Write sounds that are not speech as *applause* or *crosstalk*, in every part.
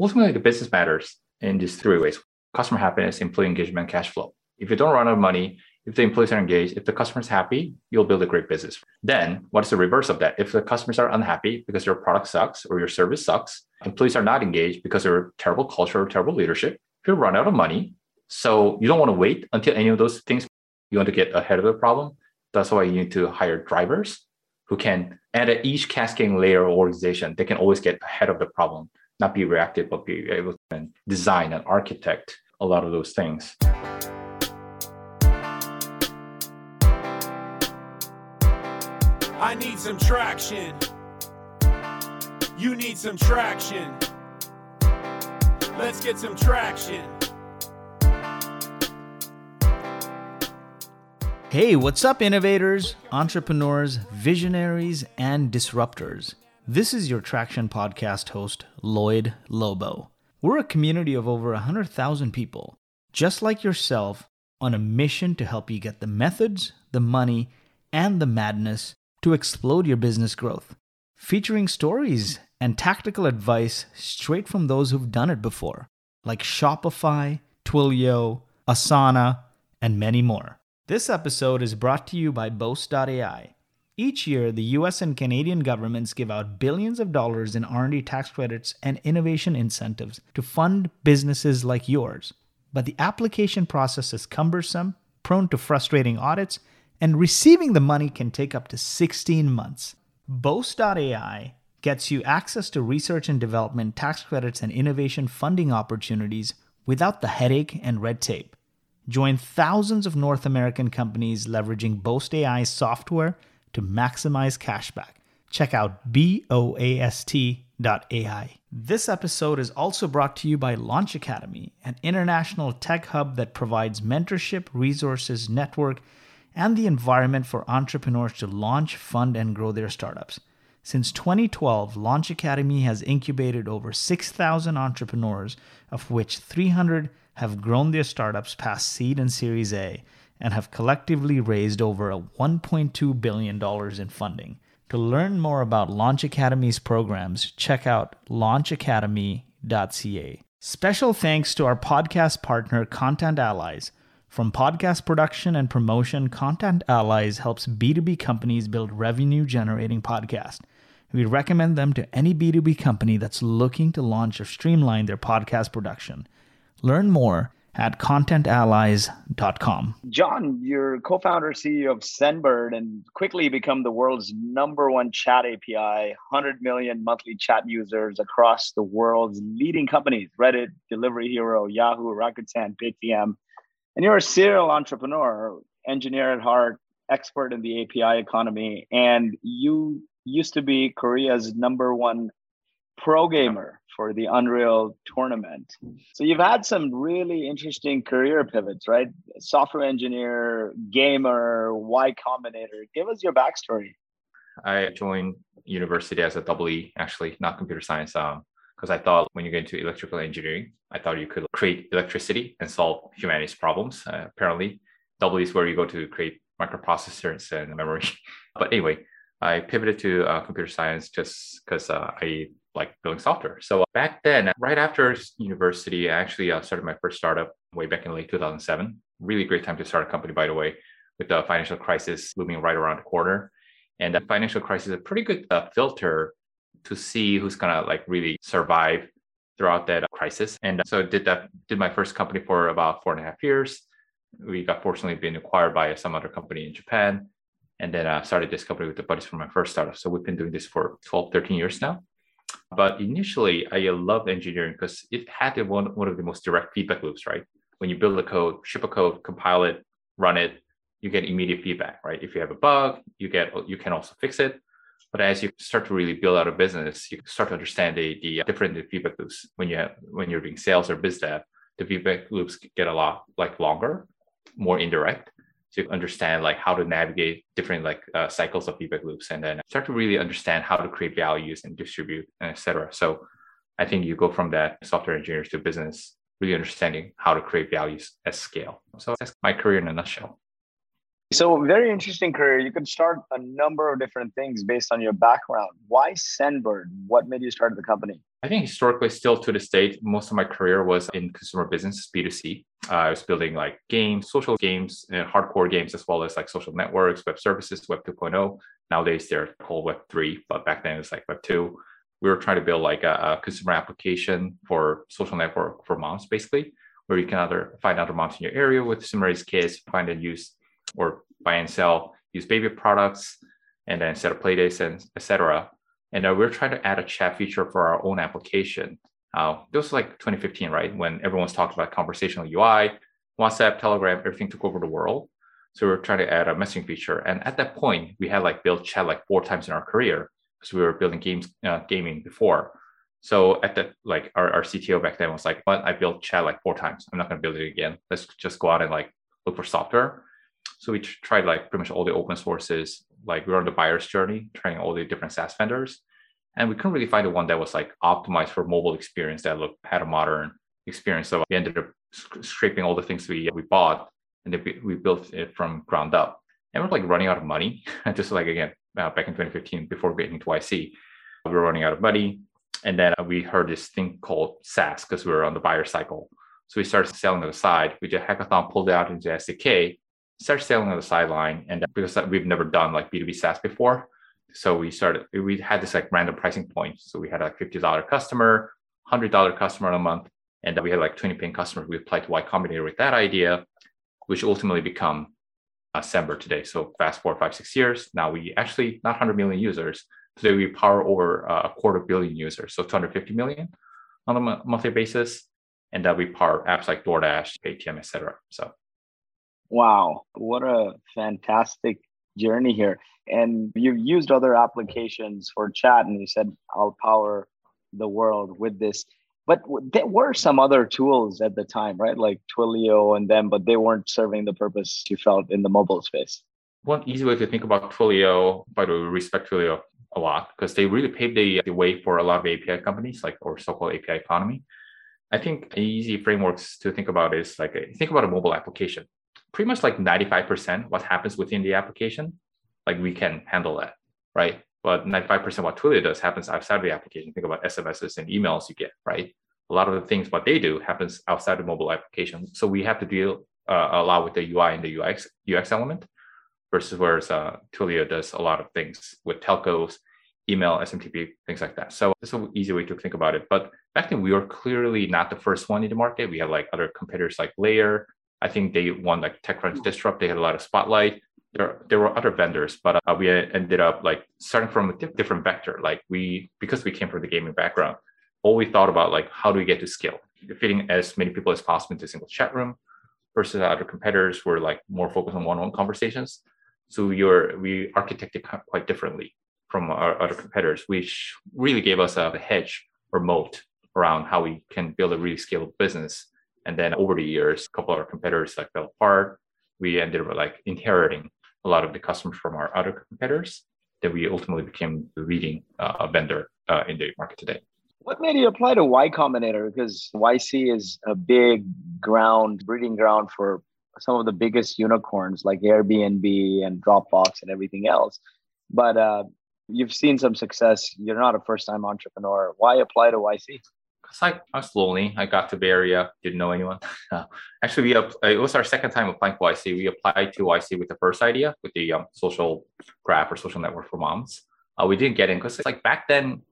ultimately the business matters in these three ways customer happiness, employee engagement, cash flow. If you don't run out of money, if the employees are engaged, if the customer is happy, you'll build a great business. Then, what is the reverse of that? If the customers are unhappy because your product sucks or your service sucks, employees are not engaged because of terrible culture or terrible leadership, you'll run out of money. So you don't want to wait until any of those things. You want to get ahead of the problem. That's why you need to hire drivers who can, at each cascading layer of organization, they can always get ahead of the problem, not be reactive, but be able to design and architect a lot of those things. I need some traction. You need some traction. Let's get some traction. Hey, what's up, innovators, entrepreneurs, visionaries, and disruptors? This is your Traction Podcast host, Lloyed Lobo. We're a community of over 100,000 people, just like yourself, on a mission to help you get the methods, the money, and the madness to explode your business growth, featuring stories and tactical advice straight from those who've done it before, like Shopify, Twilio, Asana, and many more. This episode is brought to you by Boast.ai. Each year, the US and Canadian governments give out billions of dollars in R&D tax credits and innovation incentives to fund businesses like yours. But the application process is cumbersome, prone to frustrating audits, and receiving the money can take up to 16 months. Boast.ai gets you access to research and development tax credits and innovation funding opportunities without the headache and red tape. Join thousands of North American companies leveraging Boast AI software to maximize cashback. Check out boast.ai. This episode is also brought to you by Launch Academy, an international tech hub that provides mentorship, resources, network, and the environment for entrepreneurs to launch, fund, and grow their startups. Since 2012, Launch Academy has incubated over 6,000 entrepreneurs, of which 300 have grown their startups past seed and Series A and have collectively raised over $1.2 billion in funding. To learn more about Launch Academy's programs, check out launchacademy.ca. Special thanks to our podcast partner, Content Allies. From podcast production and promotion, Content Allies helps B2B companies build revenue generating podcasts. We recommend them to any B2B company that's looking to launch or streamline their podcast production. Learn more at contentallies.com. John, you're co-founder CEO of Sendbird and quickly become the world's number one chat API, 100 million monthly chat users across the world's leading companies, Reddit, Delivery Hero, Yahoo, Rakuten, Paytm. And you're a serial entrepreneur, engineer at heart, expert in the API economy, and you used to be Korea's number one pro gamer for the Unreal tournament. So you've had some really interesting career pivots, right? Software engineer, gamer, Y Combinator. Give us your backstory. I joined university as a double E, actually, not computer science. Um, because I thought when you get into electrical engineering, I thought you could create electricity and solve humanity's problems. Uh, apparently, double E is where you go to create microprocessors and memory. *laughs* but anyway, I pivoted to uh, computer science just because uh, I like building software. So uh, back then, right after university, I actually uh, started my first startup way back in late 2007. Really great time to start a company, by the way, with the financial crisis looming right around the corner. And the financial crisis is a pretty good uh, filter to see who's gonna like really survive throughout that crisis. And so did that, did my first company for about four and a half years. We got fortunately been acquired by some other company in Japan. And then I uh, started this company with the buddies from my first startup. So we've been doing this for 12, 13 years now. But initially, I loved engineering because it had one, one of the most direct feedback loops, right? When you build a code, ship a code, compile it, run it, you get immediate feedback, right? If you have a bug, you get you can also fix it. But as you start to really build out a business, you start to understand the, the uh, different feedback loops. When you have, when you're doing sales or biz dev, the feedback loops get a lot like longer, more indirect to understand like how to navigate different like uh, cycles of feedback loops and then start to really understand how to create values and distribute and etc so i think you go from that software engineers to business really understanding how to create values at scale. So that's my career in a nutshell So very interesting career. You could start a number of different things based on your background. Why Sendbird? What made you start the company? I think historically, still to this date, most of my career was in consumer business, B2C. Uh, I was building like games, social games, and hardcore games, as well as like social networks, web services, Web 2.0. Nowadays, they're called Web 3, but back then it was like Web 2. We were trying to build like a, a consumer application for social network for moms, basically, where you can either find other moms in your area with similar kids, find and use or buy and sell use baby products and then set up playdates and etc. And uh, we're trying to add a chat feature for our own application. Uh, this was like 2015, right? When everyone's talking about conversational UI, WhatsApp, Telegram, everything took over the world. So we are trying to add a messaging feature. And at that point, we had like built chat like four times in our career because we were building games, uh, gaming before. So at that, like our, our CTO back then was like, "But I built chat like four times. I'm not going to build it again. Let's just go out and like look for software." So we tried like pretty much all the open sources. Like we were on the buyer's journey, trying all the different SaaS vendors, and we couldn't really find the one that was like optimized for mobile experience that looked had a modern experience. So we ended up scraping all the things we we bought, and then we, we built it from ground up. And we're like running out of money. *laughs* Just like again uh, back in 2015, before getting to YC, we were running out of money. And then we heard this thing called SaaS because we were on the buyer cycle. So we started selling on the side. We did hackathon, pulled it out into SDK, started selling on the sideline. And because we've never done like B2B SaaS before, so we started, we had this like random pricing point. So we had a $50 customer, $100 customer a month, and we had like 20 paying customers. We applied to Y Combinator with that idea, which ultimately become uh, today. So fast forward five, six years. Now we actually not 100 million users. Today we power over uh, a quarter billion users, so 250 million on a monthly basis. And that we power apps like DoorDash, Paytm, etc. So Wow, what a fantastic journey here. And you've used other applications for chat, and you said, I'll power the world with this. But there were some other tools at the time, right? Like Twilio and them, but they weren't serving the purpose you felt in the mobile space. One easy way to think about Twilio, by the way, respect Twilio a lot because they really paved the, the way for a lot of API companies, like or so-called API economy. I think easy frameworks to think about is like think about a mobile application pretty much like 95% what happens within the application, like we can handle that, right? But 95% what Twilio does happens outside of the application. Think about SMSs and emails you get, right? A lot of the things what they do happens outside the mobile application. So we have to deal uh, a lot with the UI and the UX UX element, versus whereas uh, Twilio does a lot of things with telcos, email, SMTP, things like that. So it's an easy way to think about it. But back then we were clearly not the first one in the market. We had like other competitors like Layer, I think they won like TechCrunch Disrupt. They had a lot of spotlight. There, there were other vendors, but uh, we ended up like starting from a different vector. Like we, because we came from the gaming background, all we thought about like how do we get to scale, fitting as many people as possible into a single chat room, versus other competitors were like more focused on one-on-one conversations. So we were we architected quite differently from our other competitors, which really gave us a hedge or moat around how we can build a really scalable business and then over the years, a couple of our competitors like fell apart. We ended up like inheriting a lot of the customers from our other competitors that we ultimately became the leading uh, vendor uh, in the market today. What made you apply to Y Combinator? Because YC is a big ground, breeding ground for some of the biggest unicorns like Airbnb and Dropbox and everything else. But uh, you've seen some success. You're not a first time entrepreneur. Why apply to YC? Was lonely. I got to Bay Area, didn't know anyone. *laughs* Uh, actually, we it was our second time applying for YC. We applied to YC with the first idea, with the um, social graph or social network for moms. Uh, we didn't get in because it's like back then,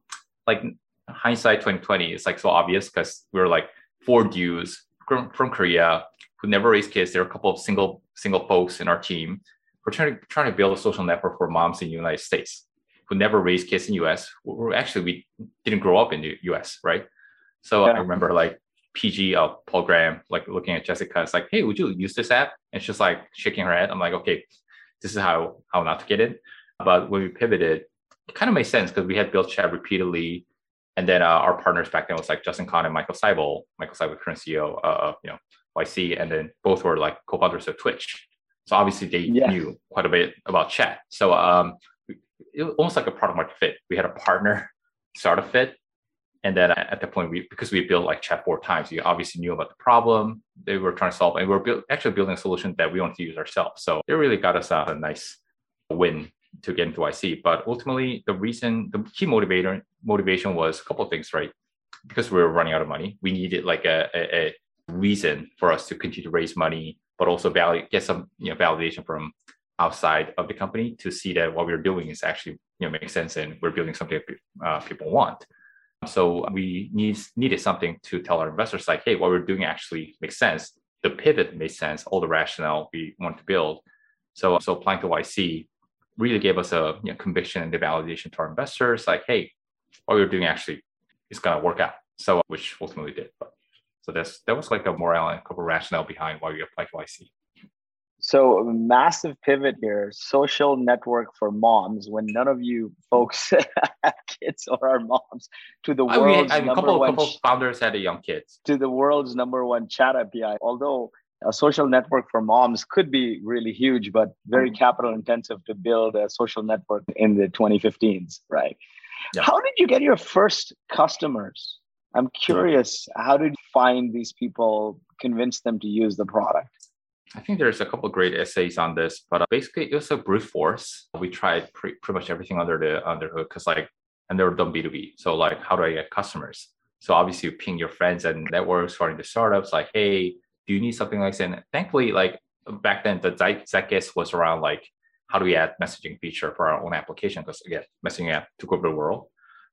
like hindsight 2020, it's like so obvious because we were like four dudes from, from Korea who never raised kids. There were a couple of single single folks in our team. We're trying to trying to build a social network for moms in the United States who never raised kids in US. We're actually we didn't grow up in the US, right? So yeah. I remember like PG uh, Paul Graham, like looking at Jessica, it's like, hey, would you use this app? And she's like shaking her head. I'm like, okay, this is how how not to get it. But when we pivoted, it kind of made sense because we had built chat repeatedly. And then uh, our partners back then was like Justin Kan and Michael Seibel. Michael Seibel, current CEO of you know YC, and then both were like co-founders of Twitch. So obviously they knew quite a bit about chat. So um, it was almost like a product market fit. We had a partner *laughs* startup fit, And then at that point, we because we built like chat four times, you obviously knew about the problem they were trying to solve, and we are build, actually building a solution that we want to use ourselves. So it really got us a nice win to get into YC. But ultimately, the reason, the key motivator motivation was a couple of things, right? Because we were running out of money, we needed like a, a, a reason for us to continue to raise money, but also validate, get some you know validation from outside of the company to see that what we're doing is actually you know makes sense and we're building something uh, people want. So we need, needed something to tell our investors like, hey, what we're doing actually makes sense. The pivot made sense, all the rationale we want to build. So, so applying to YC really gave us a you know, conviction and the validation to our investors, like, hey, what we're doing actually is going to work out. So, which ultimately did. But, so that's that was like a moral and couple rationale behind why we applied to YC. So massive pivot here, social network for moms. When none of you folks *laughs* have kids or are moms, to the I world's mean, number couple, one couple founders had a young kids. to the world's number one chat API. Although a social network for moms could be really huge, but very mm-hmm. capital intensive to build a social network in the 2015s, right? Yeah. How did you get your first customers? I'm curious, how did you find these people, convince them to use the product? I think there's a couple great essays on this, but uh, basically it was a brute force. We tried pre- pretty much everything under the under hood because like, and they were done B2B. So like, how do I get customers? So obviously you ping your friends and networks starting the startups like, hey, do you need something like this? And thankfully, like back then the zeitgeist was around like, how do we add messaging feature for our own application? Because again, messaging app took over the world.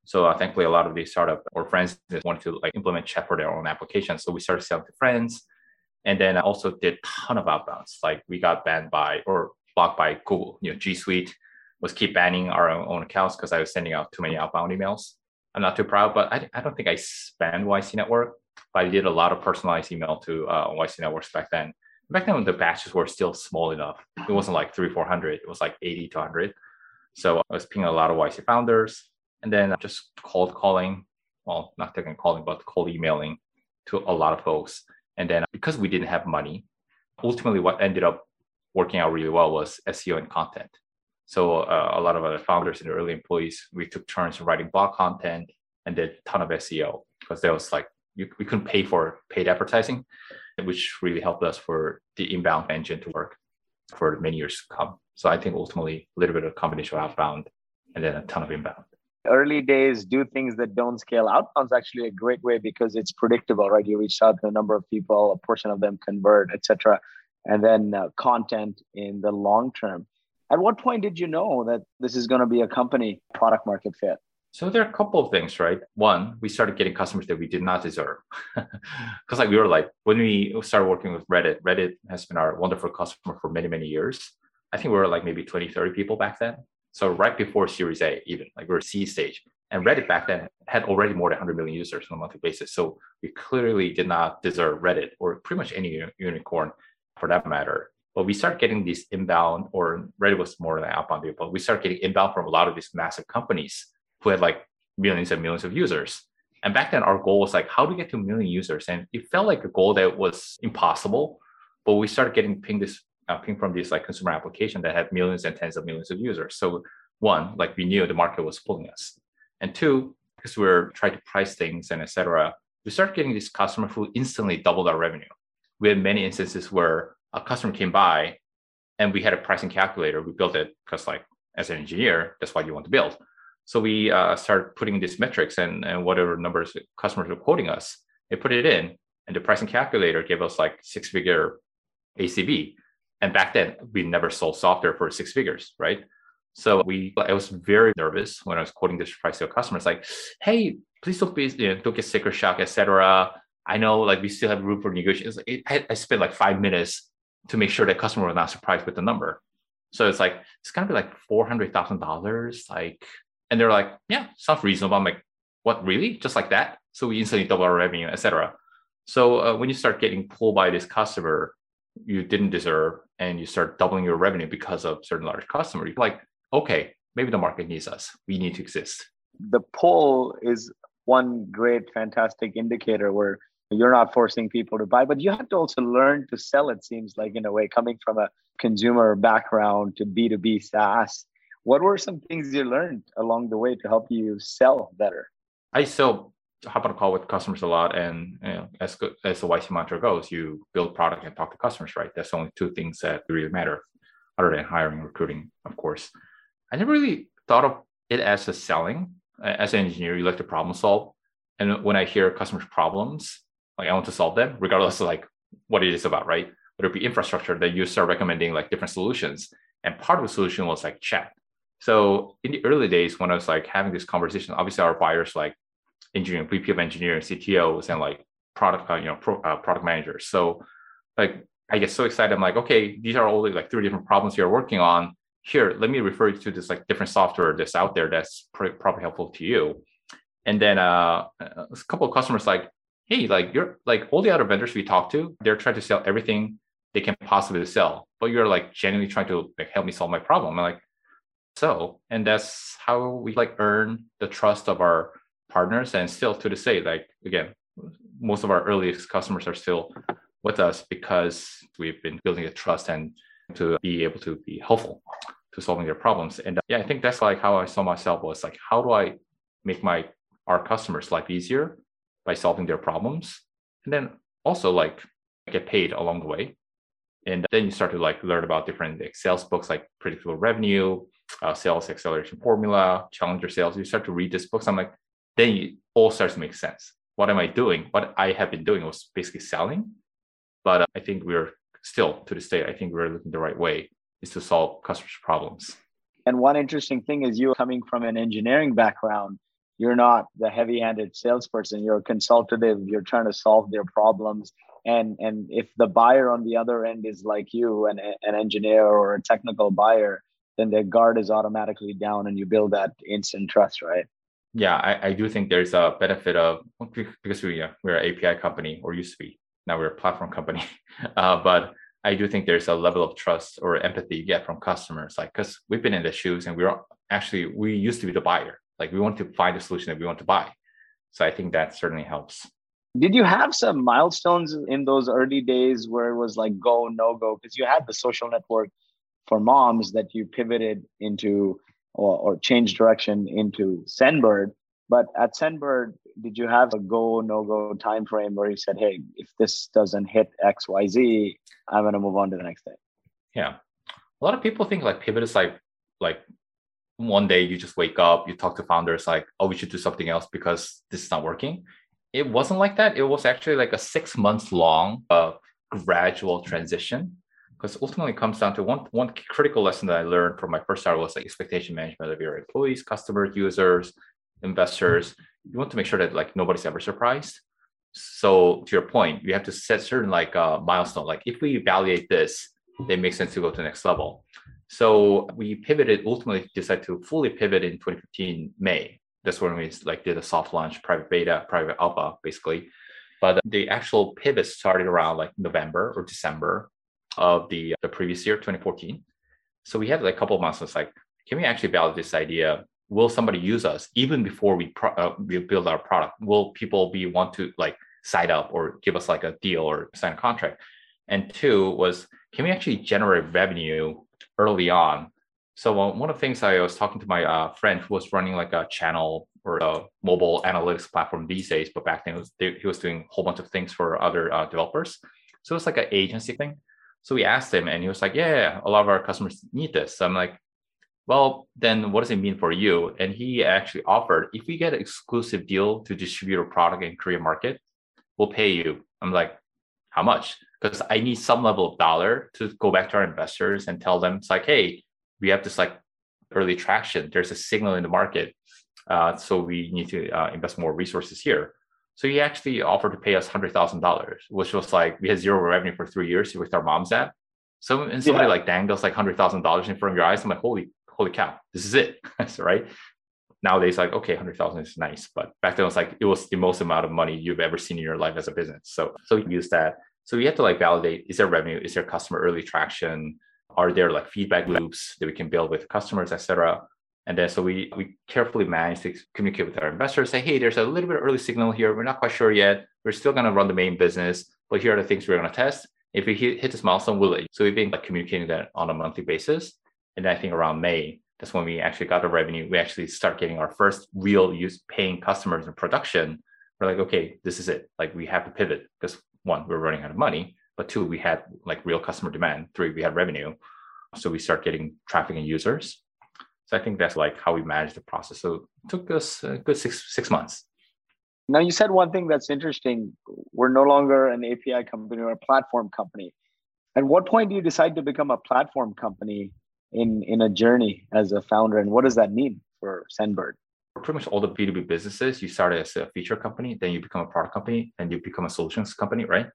So uh, thankfully, a lot of these startup or friends just wanted to like implement chat for their own application. So we started selling to friends and then I also did ton of outbounds. Like we got banned by or blocked by Google. You know, G Suite was keep banning our own accounts because I was sending out too many outbound emails. I'm not too proud, but I, I don't think I spammed YC Network, but I did a lot of personalized email to uh, YC Networks back then. Back then, the batches were still small enough. It wasn't like three, 400. It was like 80 to 100. So I was pinging a lot of YC founders and then just cold calling. Well, not technically calling, but cold emailing to a lot of folks and then because we didn't have money, ultimately what ended up working out really well was SEO and content. So uh, a lot of other founders and early employees, we took turns writing blog content and did a ton of SEO because there was like you, we couldn't pay for paid advertising, which really helped us for the inbound engine to work for many years to come. So I think ultimately a little bit of combination of outbound and then a ton of inbound early days do things that don't scale outbound's actually a great way because it's predictable right you reach out to a number of people a portion of them convert etc and then uh, content in the long term at what point did you know that this is going to be a company product market fit so there are a couple of things, right? One, we started getting customers that we did not deserve. *laughs* Because like we were like, when we started working with Reddit, Reddit has been our wonderful customer for many, many years. I think we were like maybe 20, 30 people back then. So right before Series A, even like we are C stage, and Reddit back then had already more than 100 million users on a monthly basis. So we clearly did not deserve Reddit or pretty much any unicorn for that matter. But we start getting these inbound, or Reddit was more than outbound people. We start getting inbound from a lot of these massive companies who had like millions and millions of users. And back then, our goal was like, how do we get to a million users? And it felt like a goal that was impossible. But we started getting ping this uh, came from these like consumer application that had millions and tens of millions of users. So one, like we knew the market was pulling us, and two, because we are trying to price things and etc., we started getting this customer who instantly doubled our revenue. We had many instances where a customer came by, and we had a pricing calculator. We built it because like as an engineer, that's what you want to build. So we uh, started putting these metrics and, and whatever numbers customers were quoting us, they put it in, and the pricing calculator gave us like six figure ACV. And back then, we never sold software for six figures, right? So we, I was very nervous when I was quoting this price to a customer. It's like, hey, please don't be, you know, don't get sick or shock, etc. I know, like, we still have room for negotiations. I, I spent like five minutes to make sure that customer was not surprised with the number. So it's like it's gonna be like four hundred thousand dollars, like, and they're like, yeah, sounds reasonable. I'm like, what, really? Just like that? So we instantly double our revenue, etc. So uh, when you start getting pulled by this customer, you didn't deserve and you start doubling your revenue because of certain large customer, you're like, okay, maybe the market needs us. We need to exist. The pull is one great, fantastic indicator where you're not forcing people to buy, but you have to also learn to sell, it seems like, in a way, coming from a consumer background to B2B SaaS. What were some things you learned along the way to help you sell better? I so hop on a call with customers a lot. And you know, as good as the YC mantra goes, you build product and talk to customers, right? That's only two things that really matter, other than hiring, recruiting, of course. I never really thought of it as a selling. As an engineer, you like to problem solve. And when I hear customers' problems, like I want to solve them, regardless of like what it is about, right? Whether it be infrastructure, that you start recommending like different solutions. And part of the solution was like chat. So in the early days, when I was like having this conversation, obviously our buyers like engineering, VP of engineering, CTOs, and like product, uh, you know, pro, uh, product managers. So like I get so excited. I'm like, okay, these are only like three different problems you're working on. Here, let me refer you to this like different software that's out there that's pr- probably helpful to you. And then uh, a couple of customers like, hey, like you're like all the other vendors we talk to, they're trying to sell everything they can possibly sell, but you're like genuinely trying to like help me solve my problem. I'm like, so, and that's how we like earn the trust of our partners. And still to this day, like again, most of our earliest customers are still with us because we've been building a trust and to be able to be helpful to solving their problems. And yeah, I think that's like how I saw myself was like, how do I make my our customers' life easier by solving their problems, and then also like get paid along the way. And then you start to like learn about different like, sales books like predictable revenue, uh, sales acceleration formula, challenger sales. You start to read these books. I'm like, then it all starts to make sense. What am I doing? What I have been doing was basically selling, but uh, I think we're still to this day. I think we're looking the right way is to solve customers' problems. And one interesting thing is you coming from an engineering background, you're not the heavy-handed salesperson you're consultative you're trying to solve their problems and and if the buyer on the other end is like you an, an engineer or a technical buyer then their guard is automatically down and you build that instant trust right yeah i, I do think there's a benefit of because we, yeah, we're an api company or used to be now we're a platform company *laughs* uh, but i do think there's a level of trust or empathy you get from customers like because we've been in the shoes and we're actually we used to be the buyer like we want to find a solution that we want to buy. So I think that certainly helps. Did you have some milestones in those early days where it was like go, no go? Because you had the social network for moms that you pivoted into or, or changed direction into Sendbird. But at Sendbird, did you have a go, no go time frame where you said, hey, if this doesn't hit XYZ, I'm going to move on to the next thing? Yeah. A lot of people think like pivot is like like one day you just wake up, you talk to founders like, oh, we should do something else because this is not working. It wasn't like that. It was actually like a six months long uh, gradual transition because ultimately it comes down to one one critical lesson that I learned from my first start was like expectation management of your employees, customers, users, investors. You want to make sure that like nobody's ever surprised. So to your point, you have to set certain like uh, milestone. Like if we evaluate this, it makes sense to go to the next level. So we pivoted, ultimately decided to fully pivot in 2015 May. That's when we like did a soft launch, private beta, private alpha, basically. But the actual pivot started around like November or December of the, the previous year, 2014. So we had like a couple of months. It's like, can we actually validate this idea? Will somebody use us even before we pro- uh, we build our product? Will people be want to like sign up or give us like a deal or sign a contract? And two was, can we actually generate revenue early on. So uh, one of the things I was talking to my uh, friend who was running like a channel or a mobile analytics platform these days, but back then was, he was doing a whole bunch of things for other uh, developers. So it's like an agency thing. So we asked him, and he was like, "Yeah, a lot of our customers need this." So I'm like, "Well, then what does it mean for you?" And he actually offered, "If we get an exclusive deal to distribute a product in Korean market, we'll pay you." I'm like, "How much?" because I need some level of dollar to go back to our investors and tell them it's like, hey, we have this like early traction. There's a signal in the market, uh, so we need to uh, invest more resources here. So he actually offered to pay us hundred thousand dollars, which was like we had zero revenue for three years with our mom's app. So and somebody yeah. like dangles like hundred thousand dollars in front of your eyes, I'm like, holy, holy cow, this is it, *laughs* right? Nowadays, like okay, hundred thousand is nice, but back then it was like it was the most amount of money you've ever seen in your life as a business. So so we use that so we have to like validate, is there revenue? Is there customer early traction? Are there like feedback loops that we can build with customers, et cetera? And then so we we carefully manage to communicate with our investors, say, hey, there's a little bit of early signal here. We're not quite sure yet. We're still going to run the main business, but here are the things we're going to test. If we hit, hit this milestone, we'll So we've been like communicating that on a monthly basis. And I think around May, that's when we actually got the revenue. We actually start getting our first real use paying customers in production we're like, okay, this is it. Like we have to pivot because one, we're running out of money, but two, we had like real customer demand. Three, we had revenue. So we start getting traffic and users. So I think that's like how we manage the process. So it took us a good six six months. Now you said one thing that's interesting. We're no longer an API company or a platform company. At what point do you decide to become a platform company in in a journey as a founder, and what does that mean for Sendbird? Pretty much all the B2B businesses, you start as a feature company, then you become a product company, and you become a solutions company, right?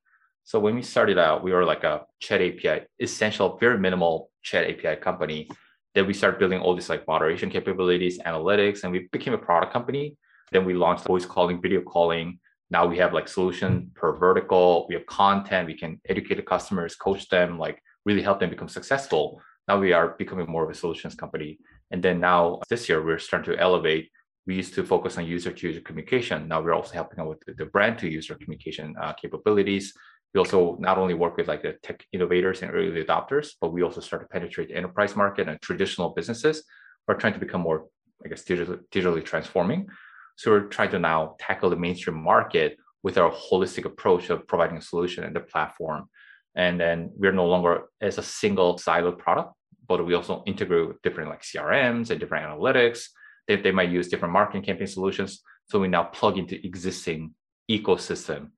So when we started out, we were like a chat API, essential, very minimal chat API company. Then we started building all these like moderation capabilities, analytics, and we became a product company. Then we launched voice calling, video calling. Now we have like solution per vertical. We have content. We can educate the customers, coach them, like really help them become successful. Now we are becoming more of a solutions company. And then now this year we're starting to elevate. We used to focus on user to user communication. Now we're also helping out with the brand to user communication uh, capabilities. We also not only work with like the tech innovators and early adopters, but we also start to penetrate the enterprise market and traditional businesses. We're trying to become more, I guess, digitally, digitally transforming. So we're trying to now tackle the mainstream market with our holistic approach of providing a solution and the platform. And then we're no longer as a single siloed product, but we also integrate with different like CRMs and different analytics. They, they might use different marketing campaign solutions. So we now plug into existing ecosystem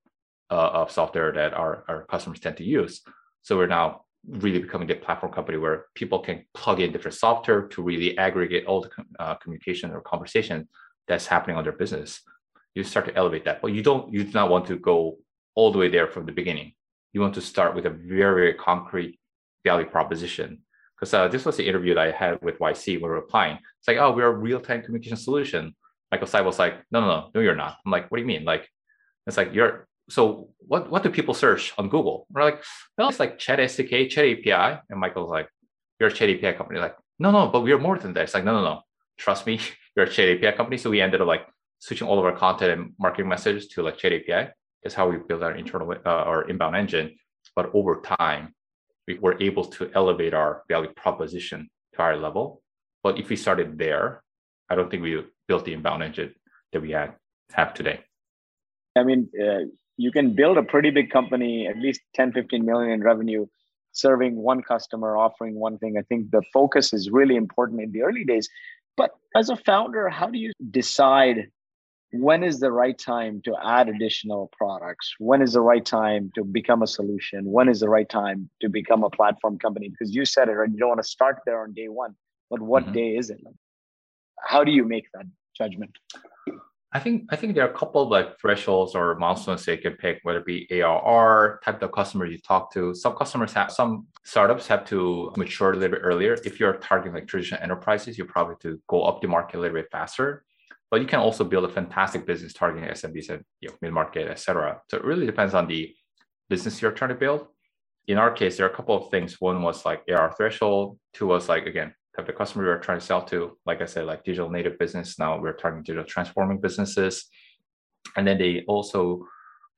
uh, of software that our, our customers tend to use. So we're now really becoming a platform company where people can plug in different software to really aggregate all the uh, communication or conversation that's happening on their business. You start to elevate that, but you don't. You do not want to go all the way there from the beginning. You want to start with a very, very concrete value proposition. Because uh, this was the interview that I had with YC when we were applying. It's like, oh, we're a real-time communication solution. Michael was like, no, no, no, no, you're not. I'm like, what do you mean? Like, it's like you're so what what do people search on Google? We're like, well, it's like chat SDK, chat API. And Michael's like, you're a chat API company. Like, no, no, but we are more than that. It's like, no, no, no. Trust me, *laughs* you're a chat API company. So we ended up like switching all of our content and marketing messages to like chat API. That's how we build our internal uh, our inbound engine. But over time, we were able to elevate our value proposition to higher level. But if we started there, I don't think we built the inbound engine that we had have today. I mean, uh, you can build a pretty big company, at least 10, 15 million in revenue, serving one customer, offering one thing. I think the focus is really important in the early days. But as a founder, how do you decide when is the right time to add additional products? When is the right time to become a solution? When is the right time to become a platform company? Because you said it, right? You don't want to start there on day one, but what mm-hmm. day is it? How do you make that judgment? I think I think there are a couple of like thresholds or milestones they can pick, whether it be ARR, type of customer you talk to. Some customers have some startups have to mature a little bit earlier. If you're targeting like traditional enterprises, you probably to go up the market a little bit faster. But you can also build a fantastic business targeting SMBs and you know, mid market, etc. So it really depends on the business you're trying to build. In our case, there are a couple of things. One was like ARR threshold. Two was like again type of customer we are trying to sell to. Like I said, like digital native business. Now we're targeting digital transforming businesses. And then they also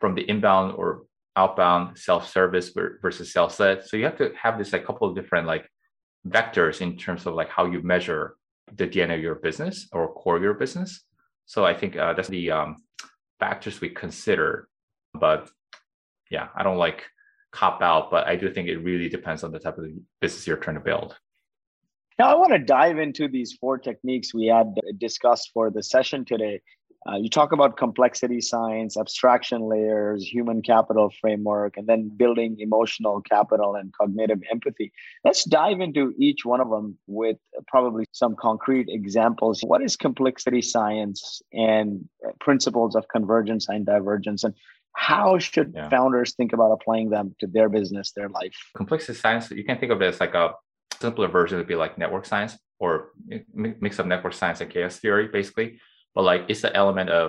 from the inbound or outbound self-service versus self-led. So you have to have this like couple of different like vectors in terms of like how you measure the DNA of your business or core of your business. So I think uh, that's the um, factors we consider. But yeah, I don't like cop out, but I do think it really depends on the type of business you're trying to build. Now, I want to dive into these four techniques we had discussed for the session today. Uh, you talk about complexity science, abstraction layers, human capital framework, and then building emotional capital and cognitive empathy. Let's dive into each one of them with probably some concrete examples. What is complexity science and principles of convergence and divergence? And how should yeah. founders think about applying them to their business, their life? Complexity science, you can think of it as like a simpler version would be like network science or mix of network science and chaos theory, basically. But like it's the element of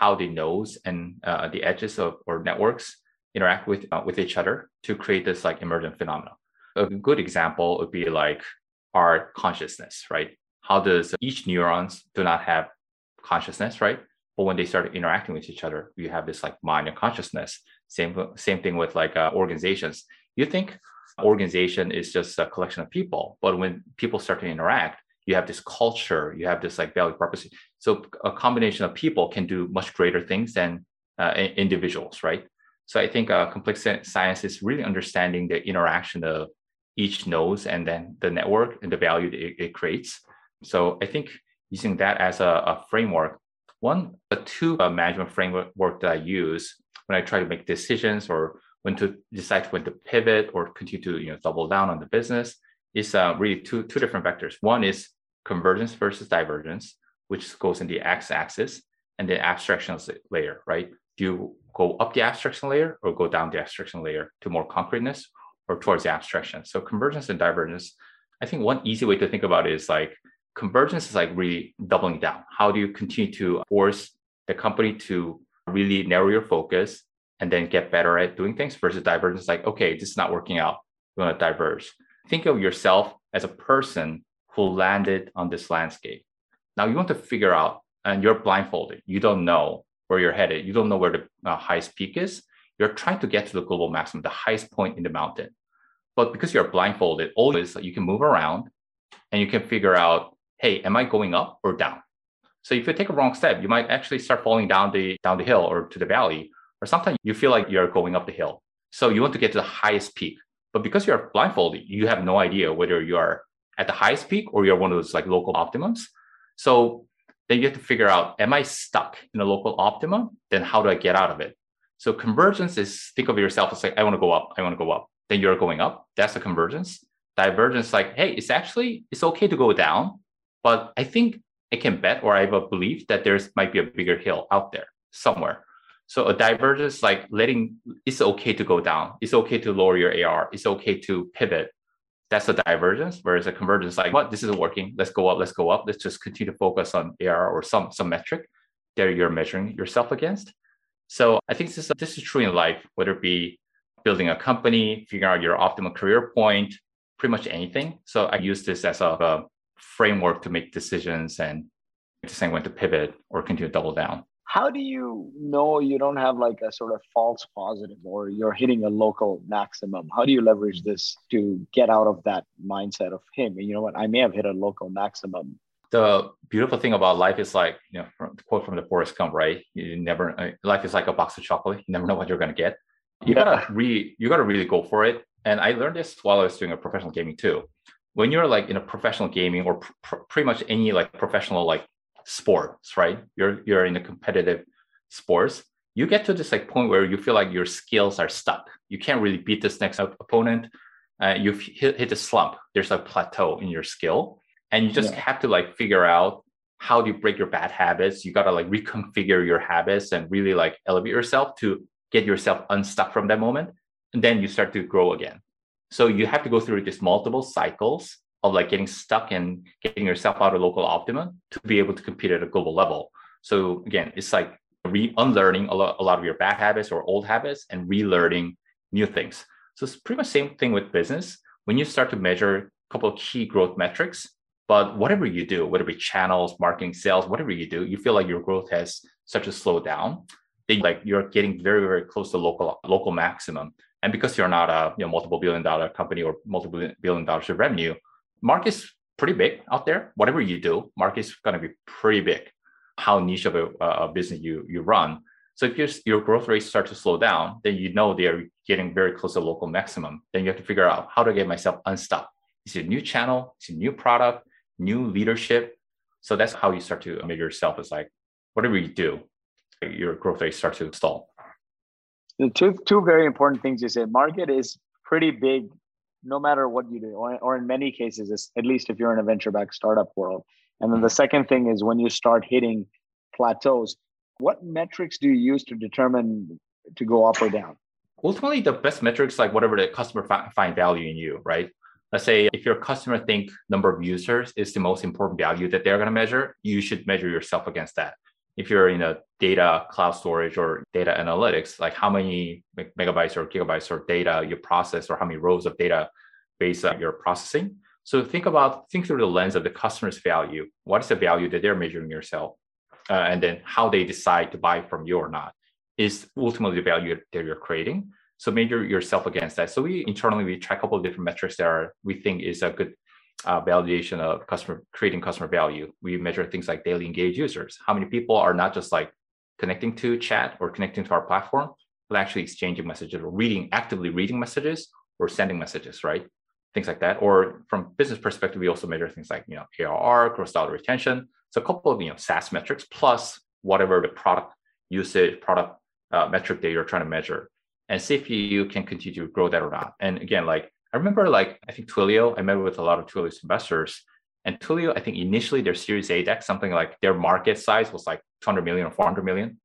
how the nodes and uh, the edges of or networks interact with uh, with each other to create this like emergent phenomena. A good example would be like our consciousness, right? How does each neurons do not have consciousness, right? But when they start interacting with each other, you have this like mind and consciousness. Same same thing with like uh, organizations. You think organization is just a collection of people. But when people start to interact, you have this culture, you have this like value proposition. So a combination of people can do much greater things than uh, individuals, right? So I think uh, complex science is really understanding the interaction of each node and then the network and the value it, it creates. So I think using that as a, a framework, one, the two uh, management framework that I use when I try to make decisions or when to decide when to pivot or continue to you know double down on the business is uh, really two two different vectors. One is convergence versus divergence, which goes in the x-axis, and the abstraction layer, right? Do you go up the abstraction layer or go down the abstraction layer to more concreteness or towards the abstraction? So convergence and divergence. I think one easy way to think about it is like convergence is like really doubling down. How do you continue to force the company to really narrow your focus and then get better at doing things versus divergence like okay this is not working out. We want to diverge. Think of yourself as a person who landed on this landscape. Now you want to figure out and you're blindfolded. You don't know where you're headed. You don't know where the uh, highest peak is. You're trying to get to the global maximum the highest point in the mountain. But because you're blindfolded all is you can move around and you can figure out hey am i going up or down? So if you take a wrong step you might actually start falling down the down the hill or to the valley or sometimes you feel like you're going up the hill. So you want to get to the highest peak. But because you're blindfolded, you have no idea whether you are at the highest peak or you're one of those like local optimums. So then you have to figure out, am I stuck in a local optimum? Then how do I get out of it? So convergence is think of yourself as like, I want to go up, I want to go up. Then you're going up. That's a convergence. Divergence, like, hey, it's actually it's okay to go down, but I think I can bet or I have a belief that there's might be a bigger hill out there somewhere. So a divergence, like letting it's okay to go down. It's okay to lower your AR. It's okay to pivot. That's a divergence. Whereas a convergence, like what this isn't working. Let's go up. Let's go up. Let's just continue to focus on AR or some some metric that you're measuring yourself against. So I think this is this is true in life, whether it be building a company, figuring out your optimal career point, pretty much anything. So I use this as a, a framework to make decisions and decide when to pivot or continue to double down how do you know you don't have like a sort of false positive or you're hitting a local maximum how do you leverage this to get out of that mindset of him you know what i may have hit a local maximum the beautiful thing about life is like you know from quote from the Forrest Gump, right? You never uh, life is like a box of chocolate. You never know what you're gonna get. You yeah. gotta re you gotta really go for it. And I learned this while I was doing a professional gaming too. When you're like in a professional gaming or pr- pretty much any like professional like sports, right? You're you're in a competitive sports. You get to this like point where you feel like your skills are stuck. You can't really beat this next opponent. Uh, you've hit, hit a slump. There's a plateau in your skill, and you just yeah. have to like figure out how do you break your bad habits. You gotta like reconfigure your habits and really like elevate yourself to get yourself unstuck from that moment, and then you start to grow again. So you have to go through these multiple cycles of like getting stuck and getting yourself out of local optimum to be able to compete at a global level. So again, it's like re unlearning a lot, a lot of your bad habits or old habits and relearning new things. So it's pretty much same thing with business. When you start to measure a couple of key growth metrics, but whatever you do, be channels, marketing, sales, whatever you do, you feel like your growth has such a slow down, then like you're getting very, very close to local local maximum. And because you're not a you know multiple billion dollar company or multiple billion dollars of revenue, market's pretty big out there. Whatever you do, market's going to be pretty big. How niche of a, uh, a business you you run. So if your your growth rates start to slow down, then you know they are getting very close to local maximum. Then you have to figure out how to get myself unstuck. It's a new channel? it's a new product? New leadership? So that's how you start to measure yourself. Is like whatever you do, your growth rate starts to stall. The two two very important things you said. Market is pretty big no matter what you do, or, or in many cases, at least if you're in a venture back startup world. And then the second thing is when you start hitting plateaus, what metrics do you use to determine to go up or down? Ultimately, the best metrics like whatever the customer fi- find value in you, right? Let's say if your customer think number of users is the most important value that they're going to measure, you should measure yourself against that. If you're in a data cloud storage or data analytics, like how many megabytes or gigabytes or data you process or how many rows of data base you're processing. So think about, think through the lens of the customer's value. What is the value that they're measuring yourself? Uh, and then how they decide to buy from you or not is ultimately the value that you're creating. So measure yourself against that. So we internally, we track a couple of different metrics that are, we think is a good uh, validation of customer creating customer value. We measure things like daily engaged users. How many people are not just like connecting to chat or connecting to our platform, but actually exchanging messages or reading, actively reading messages or sending messages, right? Things like that. Or from business perspective, we also measure things like, you know, ARR, gross dollar retention. So a couple of, you know, SaaS metrics plus whatever the product usage, product uh, metric that you're trying to measure and see if you can continue to grow that or not. And again, like I remember like I think Twilio, I met with a lot of Twilio's investors. And Twilio, I think initially their Series A deck, something like their market size was like 200 million or 400 million.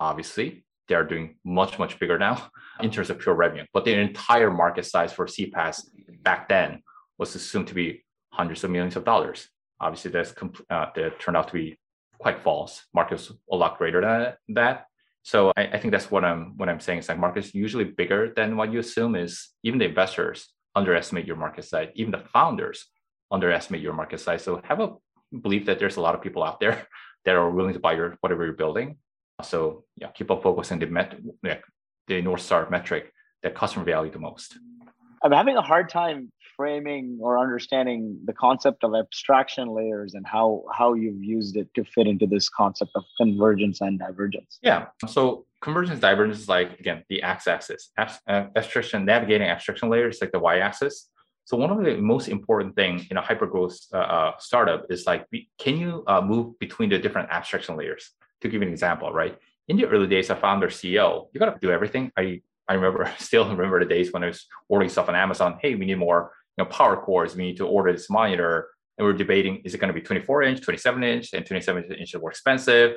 Obviously, they are doing much, much bigger now *laughs* in terms of pure revenue. But their entire market size for CPaaS back then was assumed to be hundreds of millions of dollars. Obviously, that's uh, that turned out to be quite false. Market was a lot greater than that. So I, I think that's what I'm what I'm saying. Is like markets usually bigger than what you assume. Is even the investors underestimate your market size. Even the founders underestimate your market size. So have a belief that there's a lot of people out there *laughs* that are willing to buy your whatever you're building. So yeah, keep on focusing the met the North Star metric that customer value the most. I'm having a hard time framing or understanding the concept of abstraction layers and how how you've used it to fit into this concept of convergence and divergence. Yeah. So convergence divergence is like again the x-axis. Uh, abstraction navigating abstraction layers like the y-axis. So one of the most important thing in a hypergrowth uh, uh, startup is like, can you uh, move between the different abstraction layers? To give you an example, right? In the early days, a founder CEO, you got to do everything. I I remember *laughs* still remember the days when I was ordering stuff on Amazon. Hey, we need more you know power cores We need to order this monitor, and we're debating: is it going to be 24 inch, 27 inch, and 27 inch is more expensive?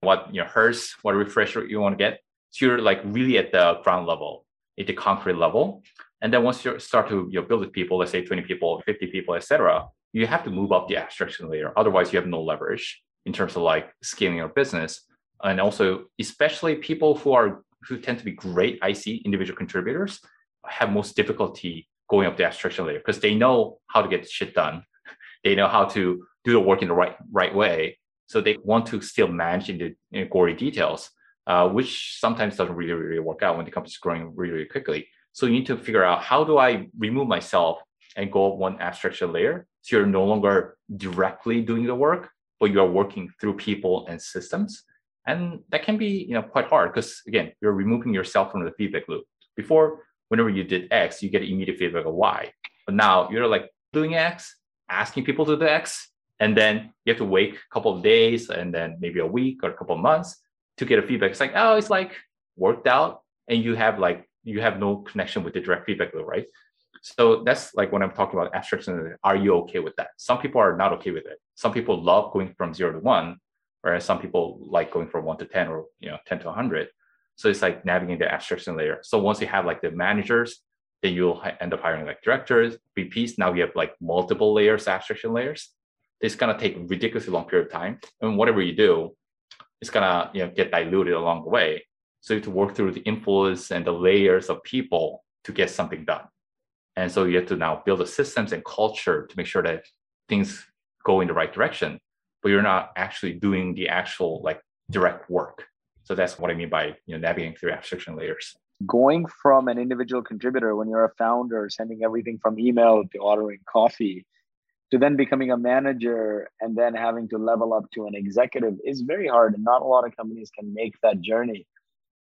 What you know, hertz, what refresher you want to get? So you're like really at the ground level, at the concrete level. And then once you start to you know, build with people, let's say 20 people, 50 people, etc., you have to move up the abstraction layer. Otherwise, you have no leverage in terms of like scaling your business. And also, especially people who are who tend to be great IC individual contributors have most difficulty going up the abstraction layer because they know how to get shit done. *laughs* They know how to do the work in the right right way. So they want to still manage in the in gory details, uh, which sometimes doesn't really really work out when the company's growing really, really quickly. So you need to figure out how do I remove myself and go one abstraction layer so you're no longer directly doing the work, but you are working through people and systems. And that can be you know quite hard because again you're removing yourself from the feedback loop. Before whenever you did x you get immediate feedback of y. But now you're like doing x asking people to do x and then you have to wait a couple of days and then maybe a week or a couple of months to get a feedback. It's like oh it's like worked out and you have like you have no connection with the direct feedback loop right? So that's like when i'm talking about abstraction are you okay with that? Some people are not okay with it. Some people love going from zero to one whereas some people like going from one to 10 or you know 10 to 100 so it's like navigating the abstraction layer. So once you have like the managers then you'll end up hiring like directors vps now you have like multiple layers abstraction layers it's to take ridiculously long period of time and whatever you do it's to you know get diluted along the way so you have to work through the influence and the layers of people to get something done and so you have to now build the systems and culture to make sure that things go in the right direction but you're not actually doing the actual like direct work. So that's what I mean by you know navigating through abstraction layers. Going from an individual contributor when you're a founder, sending everything from email to ordering coffee, to then becoming a manager and then having to level up to an executive is very hard, and not a lot of companies can make that journey.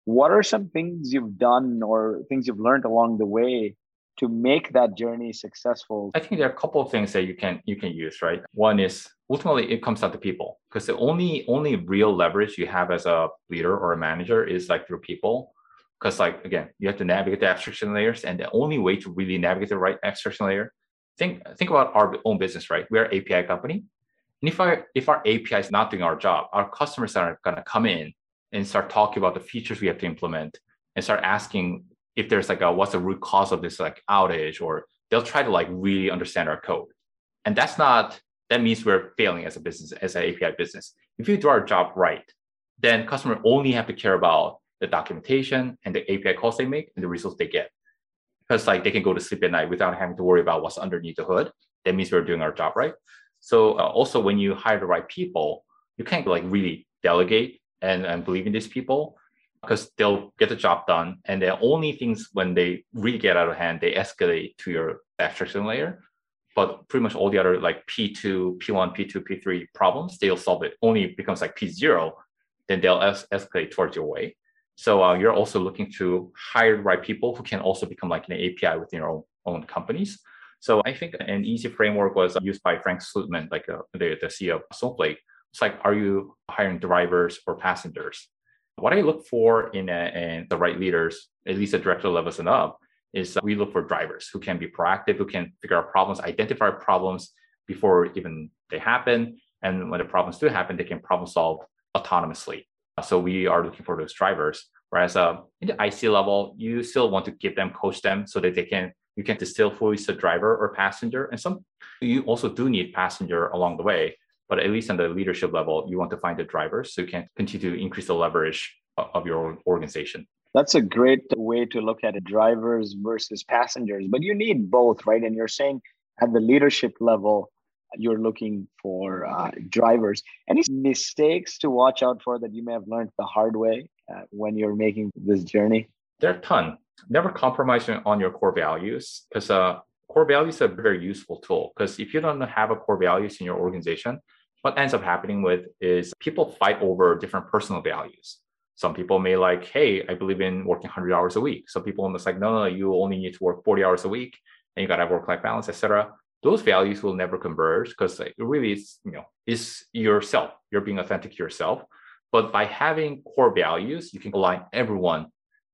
What are some things you've done or things you've learned along the way to make that journey successful? I think there are a couple of things that you can you can use, right? One is ultimately it comes down to people because the only only real leverage you have as a leader or a manager is like through people. Because like again, you have to navigate the abstraction layers, and the only way to really navigate the right abstraction layer, think think about our own business, right? We're an API company. And if our if our API is not doing our job, our customers are gonna come in and start talking about the features we have to implement and start asking if there's like a what's the root cause of this like outage or they'll try to like really understand our code and that's not that means we're failing as a business as an api business if you do our job right then customer only have to care about the documentation and the api calls they make and the results they get because like they can go to sleep at night without having to worry about what's underneath the hood that means we're doing our job right so uh, also when you hire the right people you can't like really delegate and, and believe in these people because they'll get the job done. And the only things when they really get out of hand, they escalate to your abstraction layer. But pretty much all the other like P2, P1, P2, P3 problems, they'll solve it. Only becomes like P0 then they'll es- escalate towards your way. So uh, you're also looking to hire the right people who can also become like an API within your own, own companies. So I think an easy framework was used by Frank Slootman, like uh, the, the CEO of Snowflake. It's like, are you hiring drivers or passengers? What I look for in, a, in the right leaders, at least at director levels and up, is we look for drivers who can be proactive, who can figure out problems, identify problems before even they happen. And when the problems do happen, they can problem solve autonomously. So we are looking for those drivers. Whereas uh, in the IC level, you still want to give them, coach them so that they can you can who is the driver or passenger. And some you also do need passenger along the way, but at least on the leadership level, you want to find the drivers so you can continue to increase the leverage of your organization. That's a great way to look at it drivers versus passengers, but you need both, right? And you're saying at the leadership level, you're looking for uh, drivers. Any mistakes to watch out for that you may have learned the hard way uh, when you're making this journey? There are a ton never compromise on your core values because uh, core values is a very useful tool. Because if you don't have a core values in your organization, what ends up happening with is people fight over different personal values. Some people may like, hey, I believe in working 100 hours a week. Some people almost like, no, no, you only need to work 40 hours a week and you got to have work-life balance, etc. Those values will never converge because like, really is, you know, is yourself. You're being authentic yourself. But by having core values, you can align everyone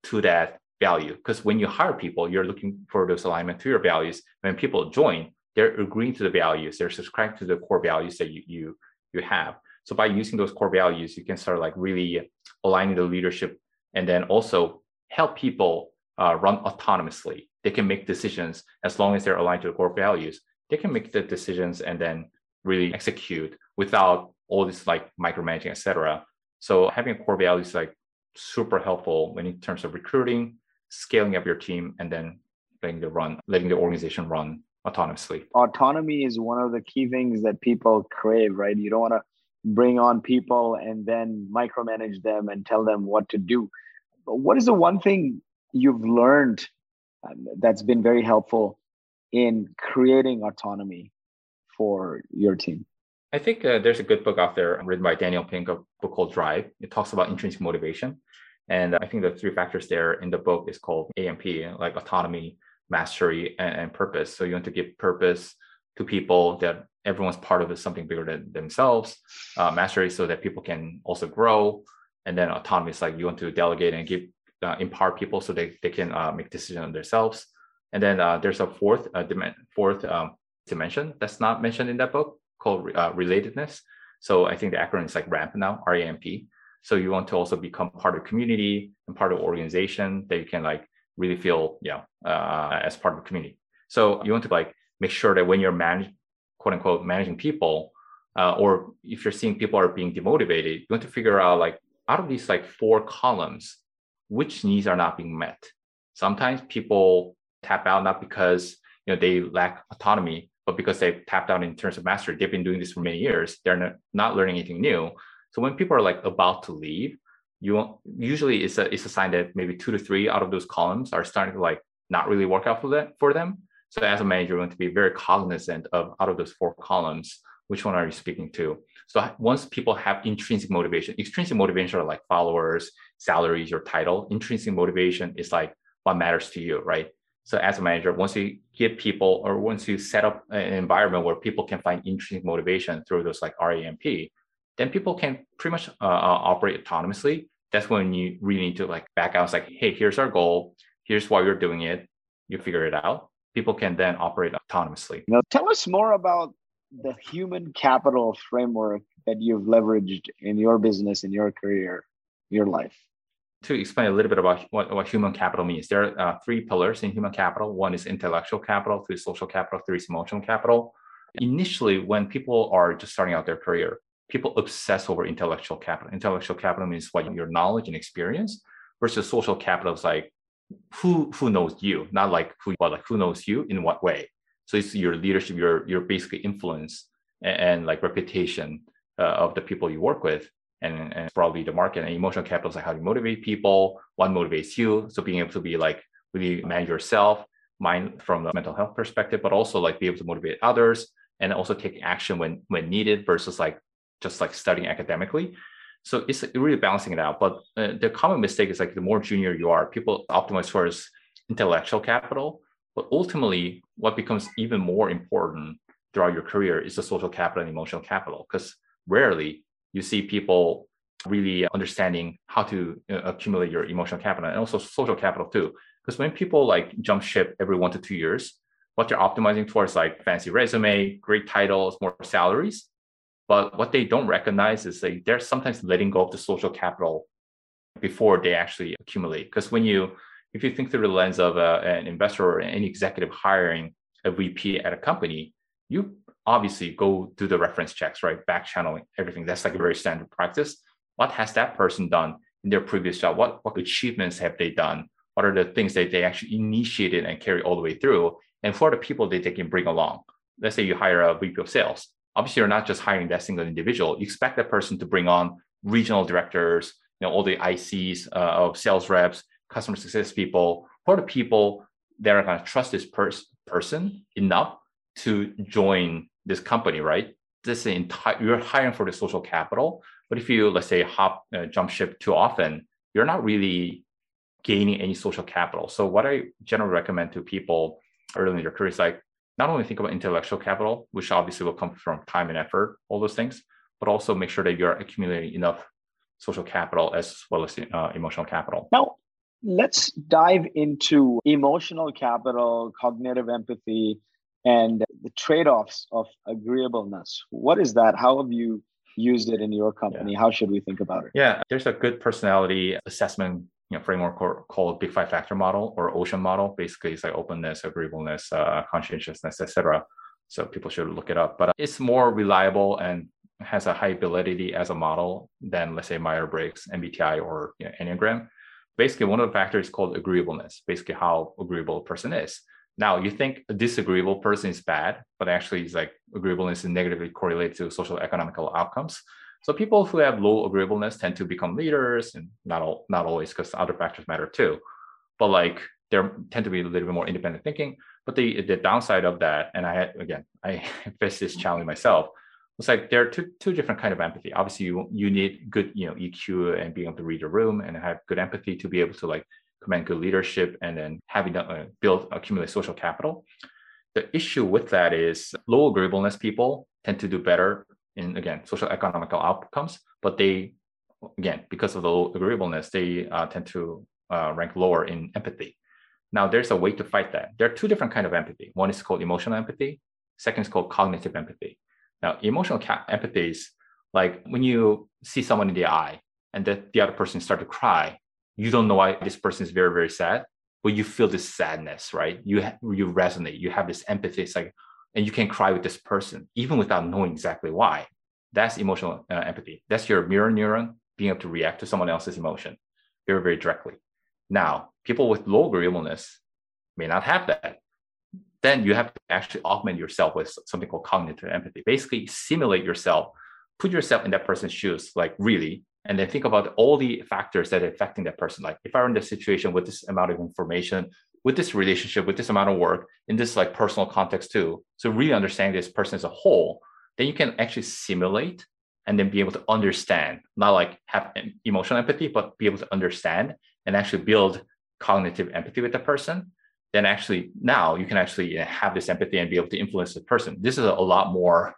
to that value. Because when you hire people you're looking for those alignment to your values. When people join they're agreeing to the values. They're subscribing to the core values that you you you have. So by using those core values you can start like really aligning the leadership and then also help people uh, run autonomously. They can make decisions as long as they're aligned to the core values they can make the decisions and then really execute without all this like micromanaging etc so having core values like super helpful when in terms of recruiting scaling up your team and then letting the run, letting the organization run autonomously. Autonomy is one of the key things that people crave, right? You don't want to bring on people and then micromanage them and tell them what to do. But what is the one thing you've learned um, that's been very helpful in creating autonomy for your team? I think uh, there's a good book out there written by Daniel Pink, a book called Drive. It talks about intrinsic motivation. And I think the three factors there in the book is called AMP, like autonomy, mastery, and, and purpose. So you want to give purpose to people that everyone's part of is something bigger than themselves. Uh, mastery so that people can also grow. And then autonomy is like you want to delegate and give uh, empower people so they, they can uh, make decisions on themselves. And then uh, there's a fourth uh, dim- fourth um, dimension that's not mentioned in that book called uh, relatedness. So I think the acronym is like RAMP now, R-A-M-P. So you want to also become part of community and part of organization that you can like really feel, yeah, uh, as part of the community. So you want to like make sure that when you're managing, quote unquote, managing people, uh, or if you're seeing people are being demotivated, you want to figure out like out of these like four columns, which needs are not being met. Sometimes people tap out not because you know they lack autonomy, but because they've tapped out in terms of mastery. They've been doing this for many years. They're not, not learning anything new. So when people are like about to leave, you usually it's a it's a sign that maybe two to three out of those columns are starting to like not really work out for them for them. So as a manager, you want to be very cognizant of out of those four columns, which one are you speaking to? So once people have intrinsic motivation, extrinsic motivation are like followers, salaries, your title. Intrinsic motivation is like what matters to you, right? So as a manager, once you give people or once you set up an environment where people can find intrinsic motivation through those like RAMP, then people can pretty much uh, uh, operate autonomously. That's when you really need to like back out. It's like, hey, here's our goal. Here's why we're doing it. You figure it out. People can then operate autonomously. Now, tell us more about the human capital framework that you've leveraged in your business, in your career, your life. To explain a little bit about what, what human capital means, there are uh, three pillars in human capital. One is intellectual capital, two is social capital, three is emotional capital. Initially, when people are just starting out their career, people obsess over intellectual capital. Intellectual capital means what your knowledge and experience versus social capital is like who who knows you, not like who but like who knows you in what way. So it's your leadership, your your basically influence and, and like reputation uh, of the people you work with, and, and probably the market. And emotional capital is like how you motivate people, what motivates you. So being able to be like really manage yourself, mind from the mental health perspective, but also like be able to motivate others and also take action when when needed versus like just like studying academically. So it's really balancing it out. But uh, the common mistake is like the more junior you are, people optimize towards intellectual capital. But ultimately, what becomes even more important throughout your career is the social capital and emotional capital, because rarely you see people really understanding how to uh, accumulate your emotional capital and also social capital too. Because when people like jump ship every one to two years, what they're optimizing towards like fancy resume, great titles, more salaries. But what they don't recognize is like they're sometimes letting go of the social capital before they actually accumulate. Because when you, if you think through the lens of a, uh, an investor or any executive hiring a VP at a company, you obviously go do the reference checks, right? Back channeling everything. That's like a very standard practice. What has that person done in their previous job? What, what achievements have they done? What are the things that they actually initiated and carry all the way through? And for the people that they can bring along. Let's say you hire a VP of sales. Obviously, you're not just hiring that single individual. You expect that person to bring on regional directors, you know, all the ICs uh, of sales reps, customer success people, are the people that are going to trust this pers- person enough to join this company, right? This entire you're hiring for the social capital, but if you let's say hop uh, jump ship too often, you're not really gaining any social capital. So what I generally recommend to people early in their career is like not only think about intellectual capital, which obviously will come from time and effort, all those things, but also make sure that you're accumulating enough social capital as well as uh, emotional capital. Now, let's dive into emotional capital, cognitive empathy, and the trade-offs of agreeableness. What is that? How have you used it in your company? Yeah. how should we think about it? Yeah there's a good personality assessment you know, framework called big five factor model or ocean model. Basically it's like openness agreeableness uh, conscientiousness etc so people should look it up but it's more reliable and has a high validity as a model than let's say myers-briggs mbti or you know, enneagram. Basically one of the factors is called agreeableness basically how agreeable a person is now you think a disagreeable person is bad, but actually it's like agreeableness is negatively correlated to social economical outcomes. So people who have low agreeableness tend to become leaders, and not all, not always because other factors matter too. But like they tend to be a little bit more independent thinking. But the the downside of that, and I had again I *laughs* faced this challenge myself. It's like there are two two different kind of empathy. Obviously, you you need good you know EQ and being able to read a room and have good empathy to be able to like command good leadership, and then having uh, build accumulate social capital. The issue with that is low agreeableness people tend to do better in again social economical outcomes, but they again because of the low agreeableness they uh, tend to uh, rank lower in empathy. Now there's a way to fight that. There are two different kind of empathy. One is called emotional empathy. Second is called cognitive empathy. Now emotional ca- empathy is like when you see someone in the eye and that the other person start to cry you don't know why this person is very very sad but you feel this sadness right? You you resonate you have this empathy it's like and you can cry with this person even without knowing exactly why. That's emotional uh, empathy. That's your mirror neuron being able to react to someone else's emotion very very directly. Now people with low agreeableness may not have that. Then you have to actually augment yourself with something called cognitive empathy. Basically simulate yourself put yourself in that person's shoes like really and then think about all the factors that are affecting that person. Like if I were in this situation with this amount of information, with this relationship, with this amount of work, in this like personal context too. So really understanding this person as a whole, then you can actually simulate and then be able to understand, not like have emotional empathy, but be able to understand and actually build cognitive empathy with the person. Then actually now you can actually have this empathy and be able to influence the person. This is a lot more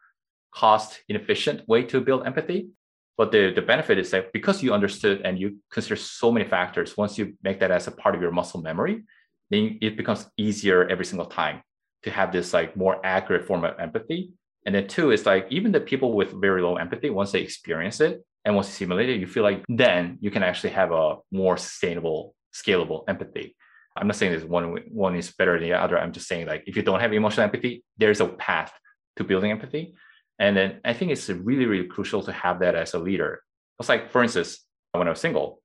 cost inefficient way to build empathy but the, the benefit is that because you understood and you consider so many factors, once you make that as a part of your muscle memory, then it becomes easier every single time to have this like more accurate form of empathy. And then two is like even the people with very low empathy, once they experience it and once you simulate it, you feel like then you can actually have a more sustainable, scalable empathy. I'm not saying this one one is better than the other. I'm just saying like if you don't have emotional empathy, there's a path to building empathy. And then I think it's really, really crucial to have that as a leader. It's like, for instance, when I was single,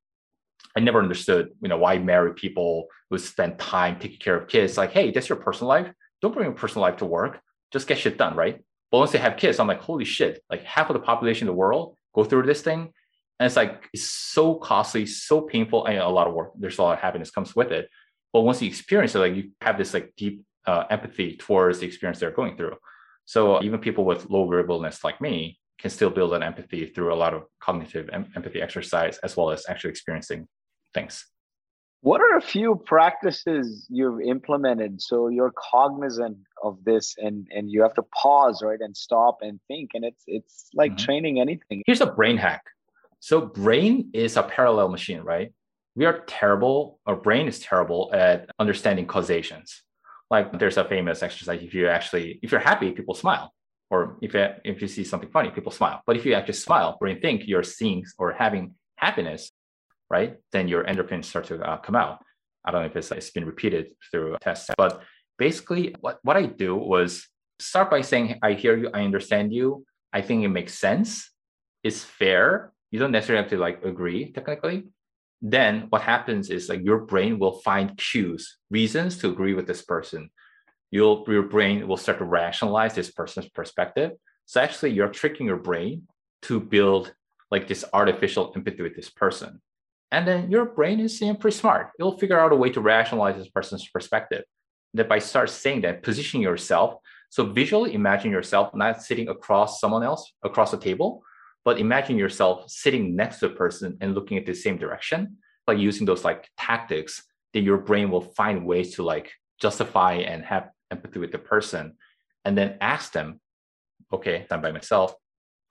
I never understood, you know, why married people would spend time taking care of kids. Like, hey, that's your personal life. Don't bring your personal life to work. Just get shit done, right? But once they have kids, I'm like, holy shit! Like half of the population of the world go through this thing, and it's like it's so costly, so painful, and a lot of work. There's a lot of happiness comes with it. But once you experience it, like you have this like deep uh, empathy towards the experience they're going through. So even people with low agreeableness like me can still build an empathy through a lot of cognitive em- empathy exercise as well as actually experiencing things. What are a few practices you've implemented so you're cognizant of this and and you have to pause right and stop and think and it's it's like mm-hmm. training anything. Here's a brain hack. So brain is a parallel machine, right? We are terrible, our brain is terrible at understanding causations. Like there's a famous exercise if you actually if you're happy, people smile. Or if you, if you see something funny, people smile. But if you actually smile, or you think you're seeing or having happiness, right? Then your endorphins start to uh, come out. I don't know if it's, it's been repeated through tests, but basically what, what I do was start by saying, I hear you, I understand you. I think it makes sense. It's fair. You don't necessarily have to like agree technically. Then what happens is like your brain will find cues, reasons to agree with this person. You'll, your brain will start to rationalize this person's perspective. So actually you're tricking your brain to build like this artificial empathy with this person. And then your brain is you know, pretty smart. It'll figure out a way to rationalize this person's perspective. That by start saying that, positioning yourself. So visually imagine yourself not sitting across someone else across the table, but imagine yourself sitting next to a person and looking at the same direction. Like using those like tactics, then your brain will find ways to like justify and have empathy with the person, and then ask them, okay, I'm by myself,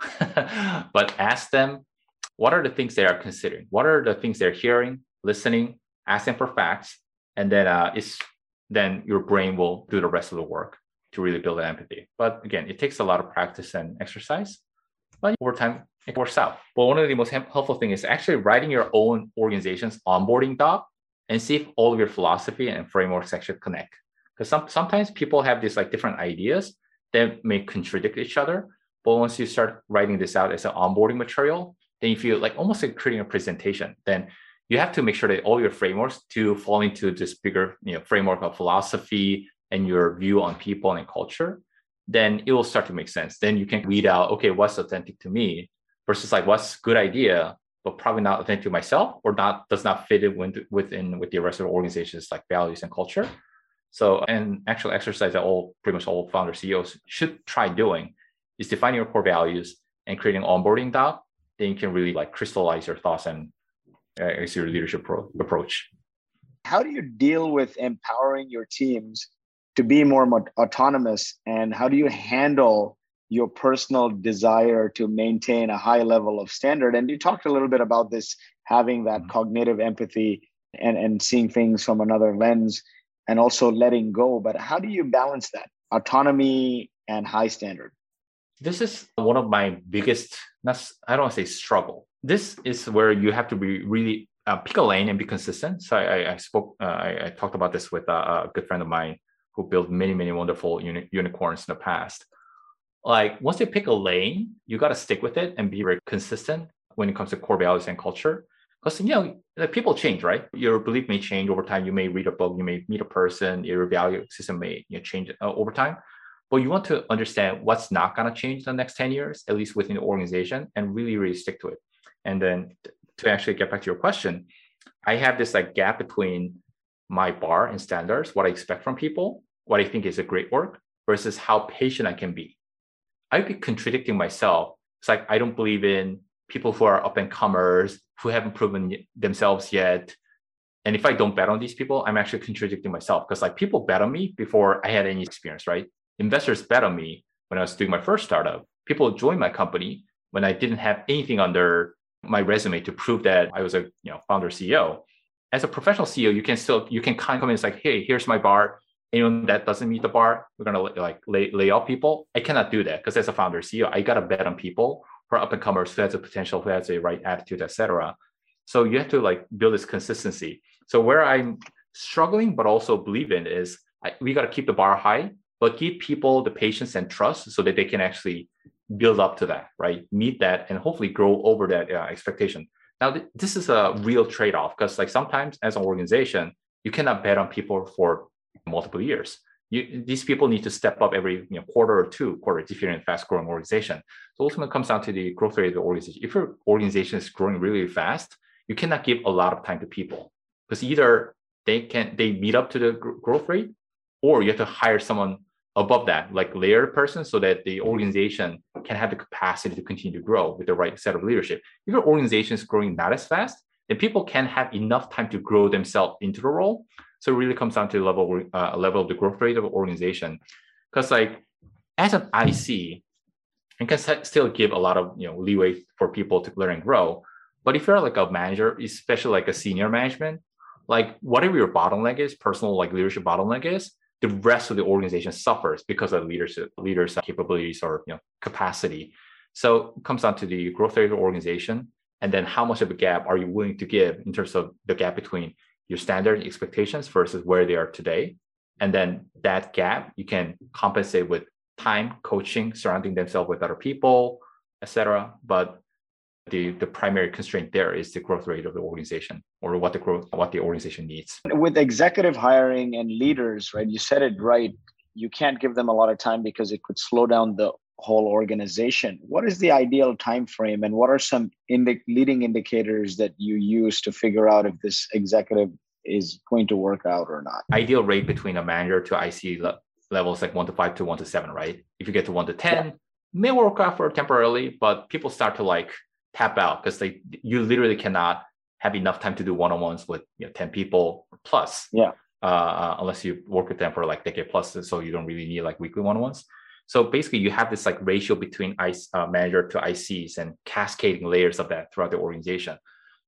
*laughs* but ask them what are the things they are considering? What are the things they're hearing, listening, asking for facts, and then uh, it's then your brain will do the rest of the work to really build empathy. But again, it takes a lot of practice and exercise, but over time it works out. But one of the most helpful things is actually writing your own organization's onboarding doc and see if all of your philosophy and frameworks actually connect. Because some, sometimes people have these like different ideas that may contradict each other. But once you start writing this out as an onboarding material, then you like almost like creating a presentation, then you have to make sure that all your frameworks do fall into this bigger you know, framework of philosophy and your view on people and culture, then it will start to make sense. Then you can weed out, okay, what's authentic to me versus like what's good idea, but probably not authentic to myself or not does not fit in with within with the rest of the organization's like values and culture. So, an actual exercise that all pretty much all founder CEOs should try doing is defining your core values and creating onboarding doc then you can really like crystallize your thoughts and uh, your leadership pro- approach. How do you deal with empowering your teams to be more autonomous, and how do you handle your personal desire to maintain a high level of standard? And you talked a little bit about this having that mm-hmm. cognitive empathy and, and seeing things from another lens and also letting go. But how do you balance that autonomy and high standard? This is one of my biggest, I don't want to say struggle. This is where you have to be really uh, pick a lane and be consistent. So I, I spoke, uh, I, I, talked about this with a, a, good friend of mine who built many, many wonderful uni- unicorns in the past. Like once you pick a lane, you got to stick with it and be very consistent when it comes to core values and culture. Because you know, like people change, right? Your belief may change over time. You may read a book, you may meet a person, your value system may you know, change uh, over time but you want to understand what's not going to change the next 10 years, at least within the organization, and really, really stick to it. And then to actually get back to your question, I have this like gap between my bar and standards, what I expect from people, what I think is a great work, versus how patient I can be. I'd be contradicting myself. It's like I don't believe in people who are up and comers who haven't proven themselves yet. And if I don't bet on these people, I'm actually contradicting myself because like people bet on me before I had any experience, right? investors bet on me when I was doing my first startup. People joined my company when I didn't have anything under my resume to prove that I was a you know founder CEO. As a professional CEO, you can still you can kind of come in and say, hey, here's my bar. Anyone that doesn't meet the bar, we're gonna like lay, lay off people. I cannot do that because as a founder CEO, I gotta bet on people who are up and comers, who has a potential, who has a right attitude, etc. So you have to like build this consistency. So where I'm struggling, but also believe in is I, we got to keep the bar high but give people the patience and trust so that they can actually build up to that, right? Meet that and hopefully grow over that uh, expectation. Now, th- this is a real trade off because, like, sometimes as an organization, you cannot bet on people for multiple years. You, these people need to step up every you know, quarter or two quarters if you're in a fast growing organization. So ultimately, comes down to the growth rate of the organization. If your organization is growing really fast, you cannot give a lot of time to people because either they can they meet up to the growth rate, or you have to hire someone above that, like layer person, so that the organization can have the capacity to continue to grow with the right set of leadership. If your organization is growing not as fast, then people can have enough time to grow themselves into the role. So it really comes down to the level uh, level of the growth rate of organization. Because like as an IC, you can still give a lot of you know leeway for people to learn and grow. But if you're like a manager, especially like a senior management, like whatever your bottleneck is, personal like leadership bottleneck is, the rest of the organization suffers because of leadership leaders capabilities or you know capacity. So it comes down to the growth rate of the organization, and then how much of a gap are you willing to give in terms of the gap between your standard expectations versus where they are today, and then that gap you can compensate with time, coaching, surrounding themselves with other people, etc. But the, the primary constraint there is the growth rate of the organization or what the growth what the organization needs with executive hiring and leaders right you said it right you can't give them a lot of time because it could slow down the whole organization. What is the ideal time frame and what are some indi- leading indicators that you use to figure out if this executive is going to work out or not? Ideal rate between a manager to ic le- levels like 1 to 5 to 1 to 7 right? If you get to 1 to 10 yeah. may work out for temporarily but people start to like tap out because they you literally cannot have enough time to do one-on-ones with you know, 10 people plus yeah. uh, uh, unless you work with them for like decade plus so you don't really need like weekly one-on-ones so basically you have this like ratio between IC, uh, manager to ics and cascading layers of that throughout the organization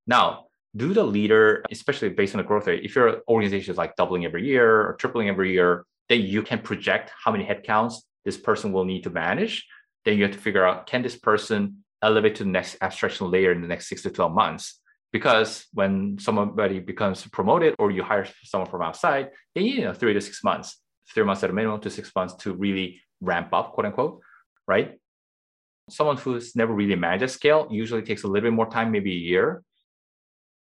now do the leader especially based on the growth rate if your organization is like doubling every year or tripling every year then you can project how many headcounts this person will need to manage then you have to figure out can this person elevate to the next abstraction layer in the next six to 12 months. Because when somebody becomes promoted or you hire someone from outside, they need you know, three to six months, three months at a minimum to six months to really ramp up, quote unquote, right? Someone who's never really managed a scale usually takes a little bit more time, maybe a year.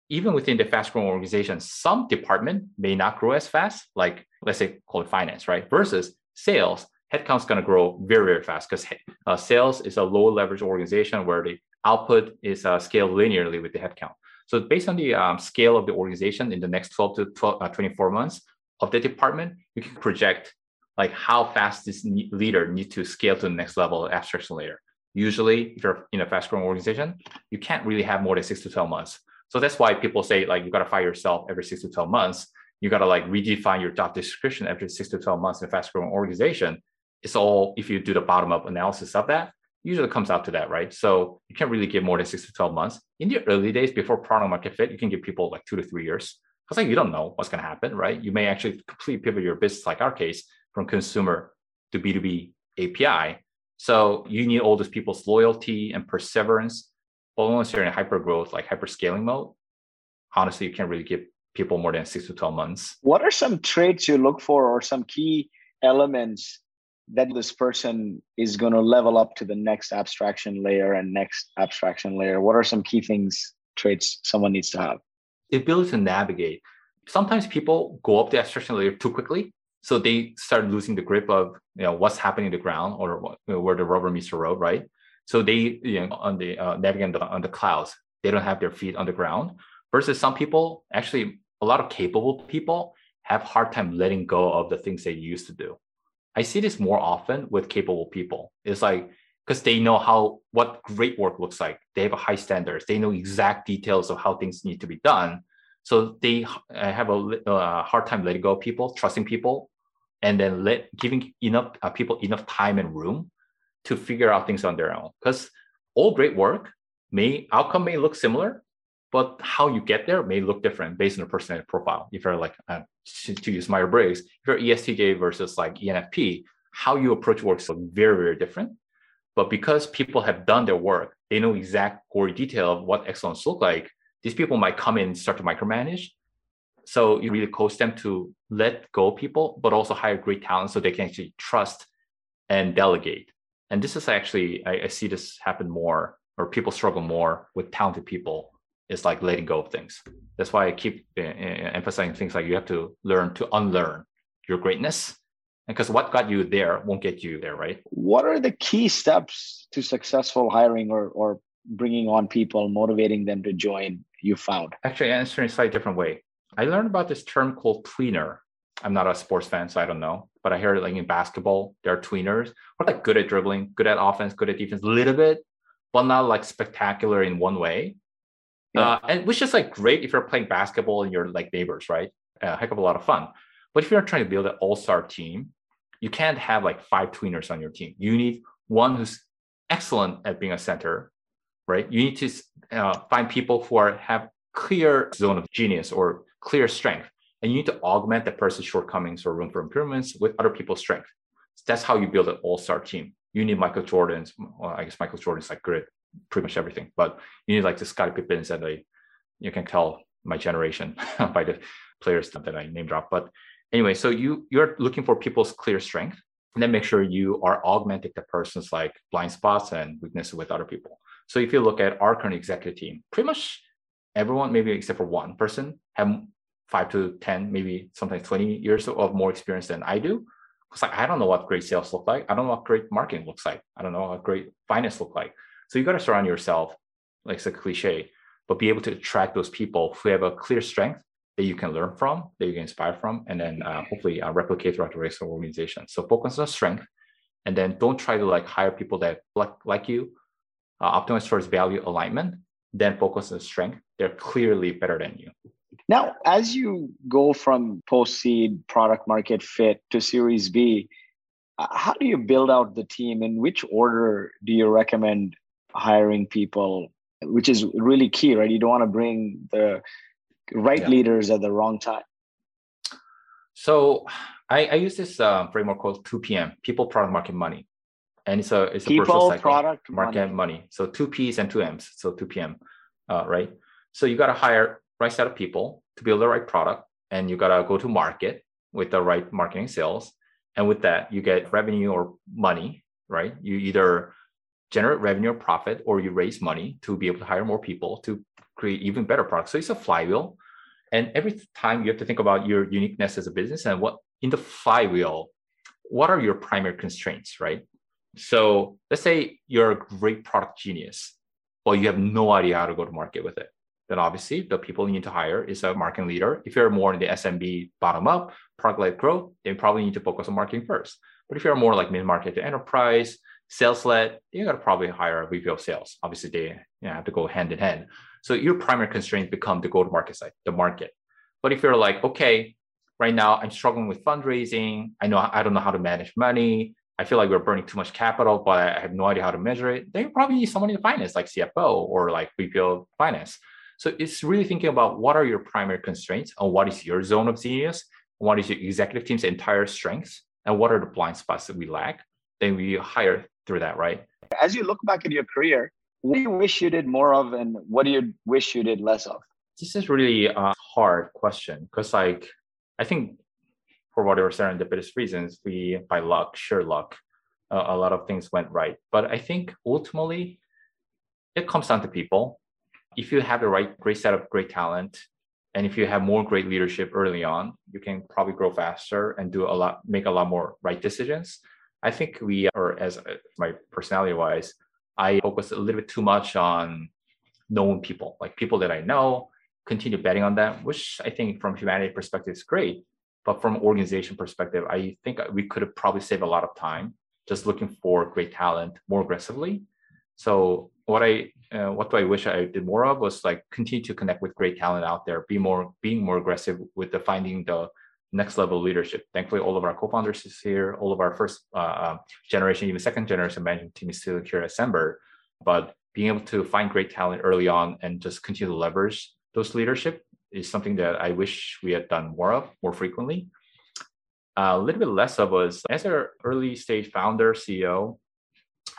Even within the fast growing organization, some department may not grow as fast, like let's say call it finance, right? Versus sales headcount's going to grow very, very fast because uh, sales is a low leverage organization where the output is uh, scaled linearly with the headcount. So based on the um, scale of the organization in the next 12 to 12, uh, 24 months of the department, you can project like how fast this leader needs to scale to the next level of abstraction layer. Usually, if you're in a fast growing organization, you can't really have more than six to 12 months. So that's why people say like you got to fire yourself every six to 12 months. You got to like redefine your job description every six to 12 months in a fast growing organization it's all if you do the bottom up analysis of that usually comes out to that right so you can't really give more than six to 12 months in the early days before product market fit you can give people like two to three years because like you don't know what's going to happen right you may actually completely pivot your business like our case from consumer to b2b api so you need all those people's loyalty and perseverance but once you're in hyper growth like hyper scaling mode honestly you can't really give people more than six to 12 months what are some traits you look for or some key elements that this person is going to level up to the next abstraction layer and next abstraction layer? What are some key things, traits someone needs to have? The ability to navigate. Sometimes people go up the abstraction layer too quickly. So they start losing the grip of you know what's happening in the ground or where the rubber meets the road, right? So they you know on the uh, the, on the clouds, they don't have their feet on the ground. Versus some people, actually, a lot of capable people have hard time letting go of the things they used to do. I see this more often with capable people. It's like because they know how what great work looks like. They have a high standards. They know exact details of how things need to be done. So they have a, hard time letting go of people, trusting people, and then let giving enough uh, people enough time and room to figure out things on their own. Because all great work may outcome may look similar, but how you get there may look different based on the personality profile. If you're like, uh, to, to, use Myers Briggs, if you're ESTJ versus like ENFP, how you approach work is very, very different. But because people have done their work, they know exact gory detail of what excellence look like. These people might come in and start to micromanage. So you really coach them to let go people, but also hire great talent so they can actually trust and delegate. And this is actually, I, I see this happen more, or people struggle more with talented people is like letting go of things. That's why I keep uh, emphasizing things like you have to learn to unlearn your greatness. Because what got you there won't get you there, right? What are the key steps to successful hiring or, or bringing on people, motivating them to join you found? Actually, answering in a slightly different way. I learned about this term called tweener. I'm not a sports fan, so I don't know. But I heard like in basketball, there are tweeners who are like good at dribbling, good at offense, good at defense, a little bit, but not like spectacular in one way. Yeah. Uh, and which is like great if you're playing basketball and you're like neighbors, right? A heck of a lot of fun. But if you're trying to build an all-star team, you can't have like five tweeners on your team. You need one who's excellent at being a center, right? You need to uh, find people who are have clear zone of genius or clear strength, and you need to augment that person's shortcomings or room for improvements with other people's strength. That's how you build an all-star team. You need Michael Jordan's. Well, I guess Michael Jordan's like good, pretty much everything, but you need like the Scottie Pippins and the you can tell my generation *laughs* by the players that I name drop. But anyway, so you you're looking for people's clear strength, and then make sure you are augmenting the person's like blind spots and weaknesses with other people. So if you look at our current executive team, pretty much everyone, maybe except for one person, have five to 10, maybe sometimes 20 years of more experience than I do. Because like I don't know what great sales look like. I don't know what great marketing looks like. I don't know what great finance look like. So you got to surround yourself, like it's a cliche, but be able to attract those people who have a clear strength that you can learn from, that you can inspire from, and then uh, hopefully uh, replicate throughout the rest of the organization. So focus on strength, and then don't try to like hire people that like like you. Uh, optimize towards value alignment. Then focus on strength. They're clearly better than you. Now, as you go from post seed product market fit to Series B, uh, how do you build out the team? In which order do you recommend hiring people? Which is really key, right? You don't want to bring the right yeah. leaders at the wrong time? So I, I use this uh, framework called 2PM, people, product, market, money. And it's a it's a people, cycle. product, market, money. money. So two P's and two M's. So 2PM, uh, right? So you got to hire right set of people to build the right product, and you got to go to market with the right marketing sales. And with that, you get revenue or money, right? You either generate revenue or profit, or you raise money to be able to hire more people to create even better products. So it's a flywheel. And every time you have to think about your uniqueness as a business and what in the flywheel, what are your primary constraints, right? So let's say you're a great product genius, but you have no idea how to go to market with it. Then obviously the people you need to hire is a marketing leader. If you're more in the SMB bottom up, product led growth, then probably need to focus on marketing first. But if you're more like mid market to enterprise, sales led, you got to probably hire a VP of sales. Obviously, they you know, have to go hand in hand. So your primary constraints become the go-to-market side, the market. But if you're like, okay, right now I'm struggling with fundraising, I know I don't know how to manage money, I feel like we're burning too much capital, but I have no idea how to measure it, then you probably need someone in finance, like CFO or like VP of finance. So it's really thinking about what are your primary constraints and what is your zone of genius, what is your executive team's entire strengths, and what are the blind spots that we lack. Then we hire through that, right? As you look back at your career, what do you wish you did more of and what do you wish you did less of this is really a hard question because like i think for whatever serendipitous reasons we by luck sure luck uh, a lot of things went right. But i think ultimately it comes down to people. If you have the right great set of great talent and if you have more great leadership early on you can probably grow faster and do a lot make a lot more right decisions. I think we are as uh, my personality wise I focus a little bit too much on known people, like people that I know, continue betting on them, which I think from humanity perspective is great. But from organization perspective, I think we could have probably saved a lot of time just looking for great talent more aggressively. So what I uh, what do I wish I did more of was like continue to connect with great talent out there, be more being more aggressive with the finding the next level leadership. Thankfully, all of our co-founders is here. All of our first uh, uh, generation, even second generation management team is still here at Sendbird. But being able to find great talent early on and just continue to leverage those leadership is something that I wish we had done more of more frequently. A little bit less of us as an early stage founder CEO.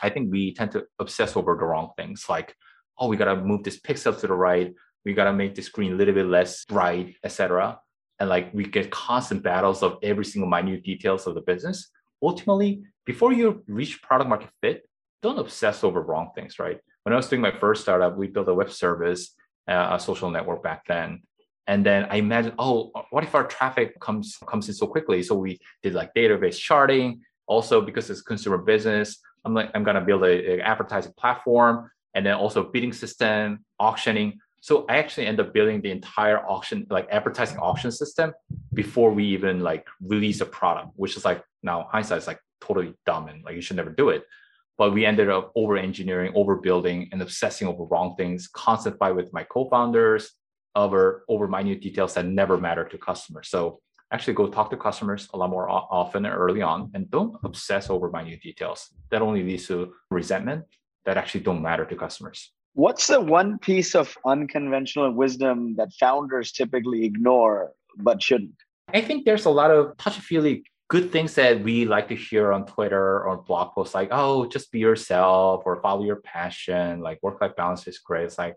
I think we tend to obsess over the wrong things, like oh, we gotta move this pixel to the right, we gotta make the screen a little bit less bright, etc and like we get constant battles of every single minute details of the business ultimately before you reach product market fit don't obsess over wrong things right when i was doing my first startup we built a web service uh, a social network back then and then i imagine oh what if our traffic comes comes in so quickly? So we did like database sharding also because it's consumer business i'm like i'm to build a, a advertising platform and then also bidding system auctioning. So I actually end up building the entire auction, like advertising auction system before we even like release a product, which is like now hindsight is like totally dumb and like you should never do it. But we ended up over engineering, over building, and obsessing over wrong things, constant fight with my co-founders over over minute details that never matter to customers. So actually go talk to customers a lot more often and early on and don't obsess over minute details. That only leads to resentment that actually don't matter to customers. What's the one piece of unconventional wisdom that founders typically ignore but shouldn't? I think there's a lot of touchy-feely good things that we like to hear on Twitter or blog posts like, oh, just be yourself or follow your passion, like work-life balance is great. It's like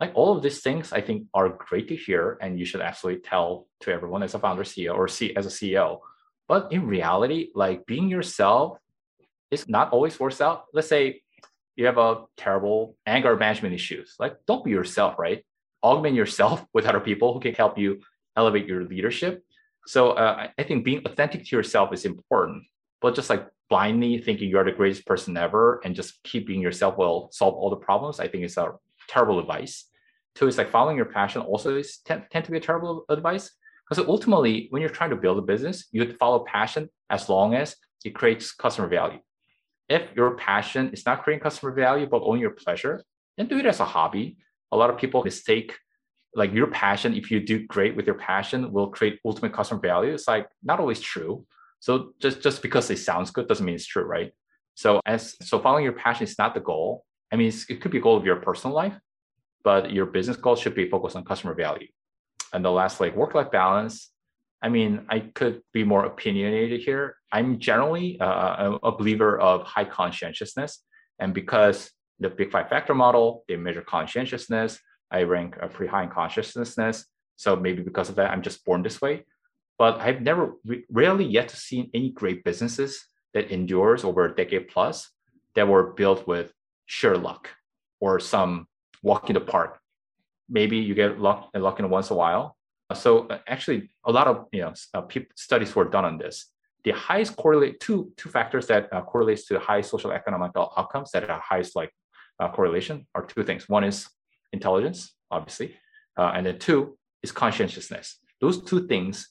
like all of these things I think are great to hear and you should absolutely tell to everyone as a founder CEO or C as a CEO. But in reality, like being yourself is not always works out. Let's say you have a terrible anger management issues. Like don't be yourself, right? Augment yourself *laughs* with other people who can help you elevate your leadership. So uh, I think being authentic to yourself is important, but just like blindly thinking you're the greatest person ever and just keeping yourself will solve all the problems, I think is a terrible advice. Two is like following your passion also is tend, tend to be a terrible advice because ultimately when you're trying to build a business, you follow passion as long as it creates customer value. If your passion is not creating customer value but only your pleasure, then do it as a hobby. A lot of people mistake like your passion, if you do great with your passion, will create ultimate customer value. It's like not always true. So just just because it sounds good doesn't mean it's true, right? So as so following your passion is not the goal. I mean, it could be a goal of your personal life, but your business goal should be focused on customer value. And the last, like work-life balance. I mean, I could be more opinionated here. I'm generally uh, a believer of high conscientiousness, and because the Big Five Factor model, they measure conscientiousness. I rank a pretty high in conscientiousness, so maybe because of that, I'm just born this way. But I've never, rarely yet to see any great businesses that endures over a decade plus that were built with sheer luck or some walk in the park. Maybe you get luck and luck in once a while. So uh, actually, a lot of you know uh, studies were done on this. The highest correlate two two factors that uh, correlates to highest social economic outcomes that are highest like uh, correlation are two things. One is intelligence, obviously, uh, and then two is conscientiousness. Those two things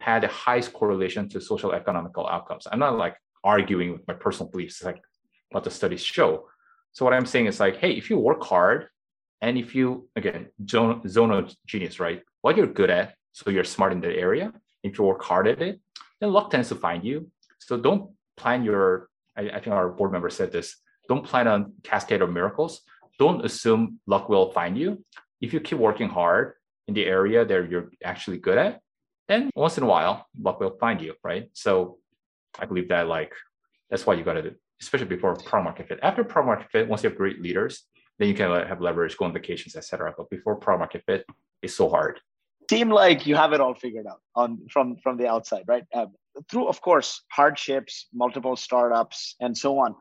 had the highest correlation to social economical outcomes. I'm not like arguing with my personal beliefs, like what the studies show. So what I'm saying is like, hey, if you work hard and if you again zone, zone of genius, right? What you're good at, so you're smart in that area. If you work hard at it, then luck tends to find you. So don't plan your. I, I think our board member said this. Don't plan on cascade of miracles. Don't assume luck will find you. If you keep working hard in the area that you're actually good at, then once in a while luck will find you, right? So I believe that like that's why you got to do especially before product market fit. After product market fit, once you have great leaders, then you can have leverage, go on vacations, etc. But before product market fit, it's so hard. Seem like you have it all figured out on from from the outside, right? Um, through, of course, hardships, multiple startups, and so on.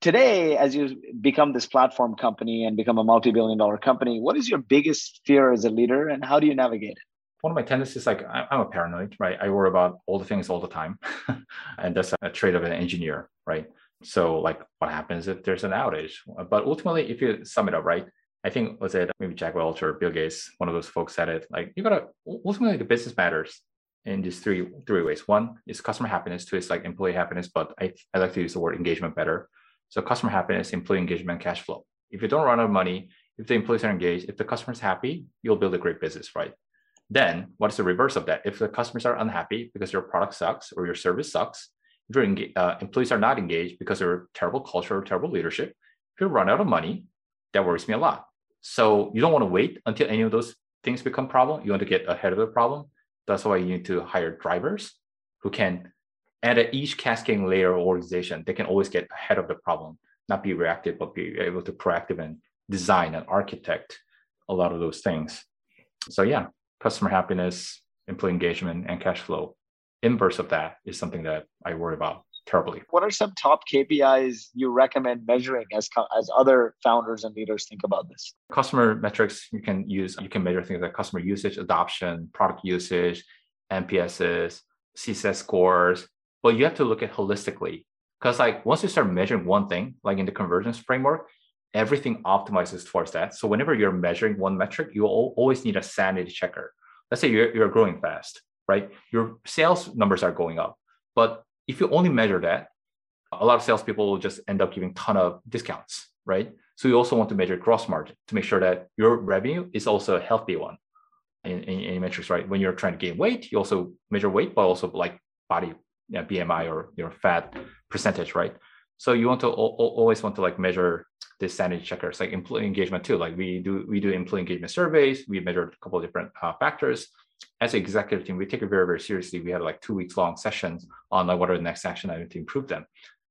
Today, as you become this platform company and become a multi-billion-dollar company, what is your biggest fear as a leader, and how do you navigate it? one of my tendencies like i'm a paranoid right i worry about all the things all the time *laughs* and that's a trait of an engineer right so like what happens if there's an outage? But ultimately, if you sum it up, right? I think was it maybe Jack Welch or Bill Gates, one of those folks said it, like you gotta ultimately the business matters in these three three ways. One is customer happiness, two is like employee happiness, but I, I like to use the word engagement better. So customer happiness, employee engagement, cash flow. If you don't run out of money, if the employees are engaged, if the customer's happy, you'll build a great business, right? Then what is the reverse of that? If the customers are unhappy because your product sucks or your service sucks, if your uh, employees are not engaged because they're terrible culture or terrible leadership, if you run out of money, that worries me a lot. So you don't want to wait until any of those things become problem. You want to get ahead of the problem. That's why you need to hire drivers who can, at each cascading layer of organization, they can always get ahead of the problem, not be reactive, but be able to proactive and design and architect a lot of those things. So yeah, customer happiness, employee engagement, and cash flow inverse of that is something that I worry about terribly. What are some top KPIs you recommend measuring as as other founders and leaders think about this? Customer metrics you can use. You can measure things like customer usage, adoption, product usage, NPSs, CSAT scores. But you have to look at holistically because like once you start measuring one thing, like in the conversions framework, everything optimizes towards that. So whenever you're measuring one metric, you always need a sanity checker. Let's say you're, you're growing fast, right? Your sales numbers are going up. But if you only measure that, a lot of salespeople will just end up giving ton of discounts, right? So you also want to measure gross margin to make sure that your revenue is also a healthy one in, in, in metrics, right? When you're trying to gain weight, you also measure weight, but also like body you know, BMI or your fat percentage, right? So you want to always want to like measure this sanity checkers, like employee engagement too. Like we do, we do employee engagement surveys. We measured a couple of different uh, factors. As an executive team, we take it very, very seriously. We had like two weeks long sessions on like what are the next action items to improve them.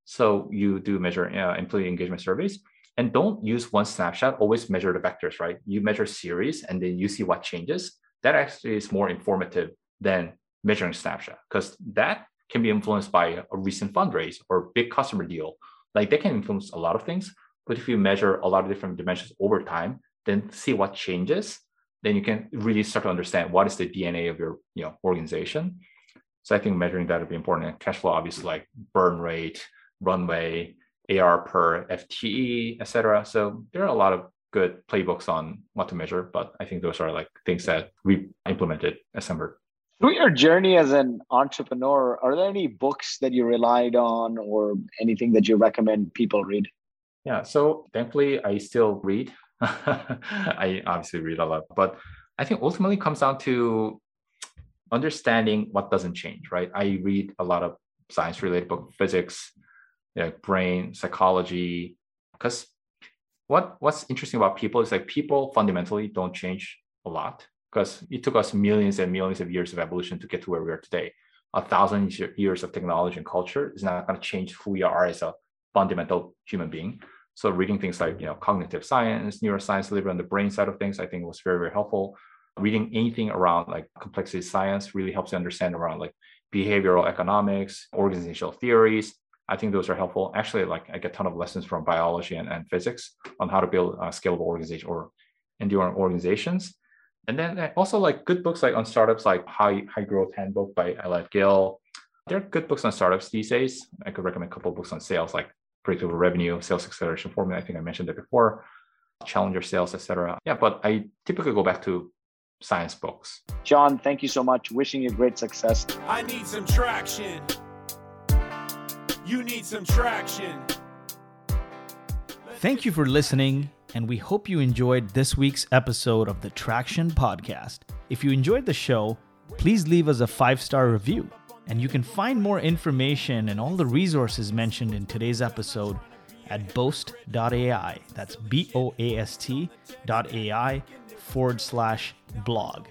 So you do measure uh, employee engagement surveys and don't use one snapshot. Always measure the vectors, right? You measure series and then you see what changes. That actually is more informative than measuring snapshot because that can be influenced by a recent fundraise or big customer deal. Like they can influence a lot of things. But if you measure a lot of different dimensions over time, then see what changes, then you can really start to understand what is the DNA of your you know organization. So I think measuring that would be important. And cash flow, obviously, like burn rate, runway, AR per FTE, etc. So there are a lot of good playbooks on what to measure, but I think those are like things that we implemented at Sendbird. Through your journey as an entrepreneur, are there any books that you relied on or anything that you recommend people read? Yeah, so thankfully, I still read. I obviously read a lot, but I think ultimately comes down to understanding what doesn't change, right? I read a lot of science related book, physics, you brain, psychology, because what what's interesting about people is like people fundamentally don't change a lot because it took us millions and millions of years of evolution to get to where we are today. A thousand years of technology and culture is not going to change who we are as a fundamental human being. So reading things like you know cognitive science, neuroscience, liver on the brain side of things, I think was very very helpful. Reading anything around like complexity science really helps you understand around like behavioral economics, organizational theories. I think those are helpful. Actually, like I get a ton of lessons from biology and, and physics on how to build a scalable organization or enduring organizations. And then uh, also like good books like on startups, like High High Growth Handbook by Elad Gil. There are good books on startups these days. I could recommend a couple books on sales, like predictable revenue, sales acceleration formula. I think I mentioned it before, challenger sales, etc. Yeah, but I typically go back to science books. John, thank you so much. Wishing you great success. I need some traction. You need some traction. Thank you for listening and we hope you enjoyed this week's episode of the Traction Podcast. If you enjoyed the show, please leave us a five star review. And you can find more information and all the resources mentioned in today's episode at boast.ai. That's B O A S T dot AI forward slash blog.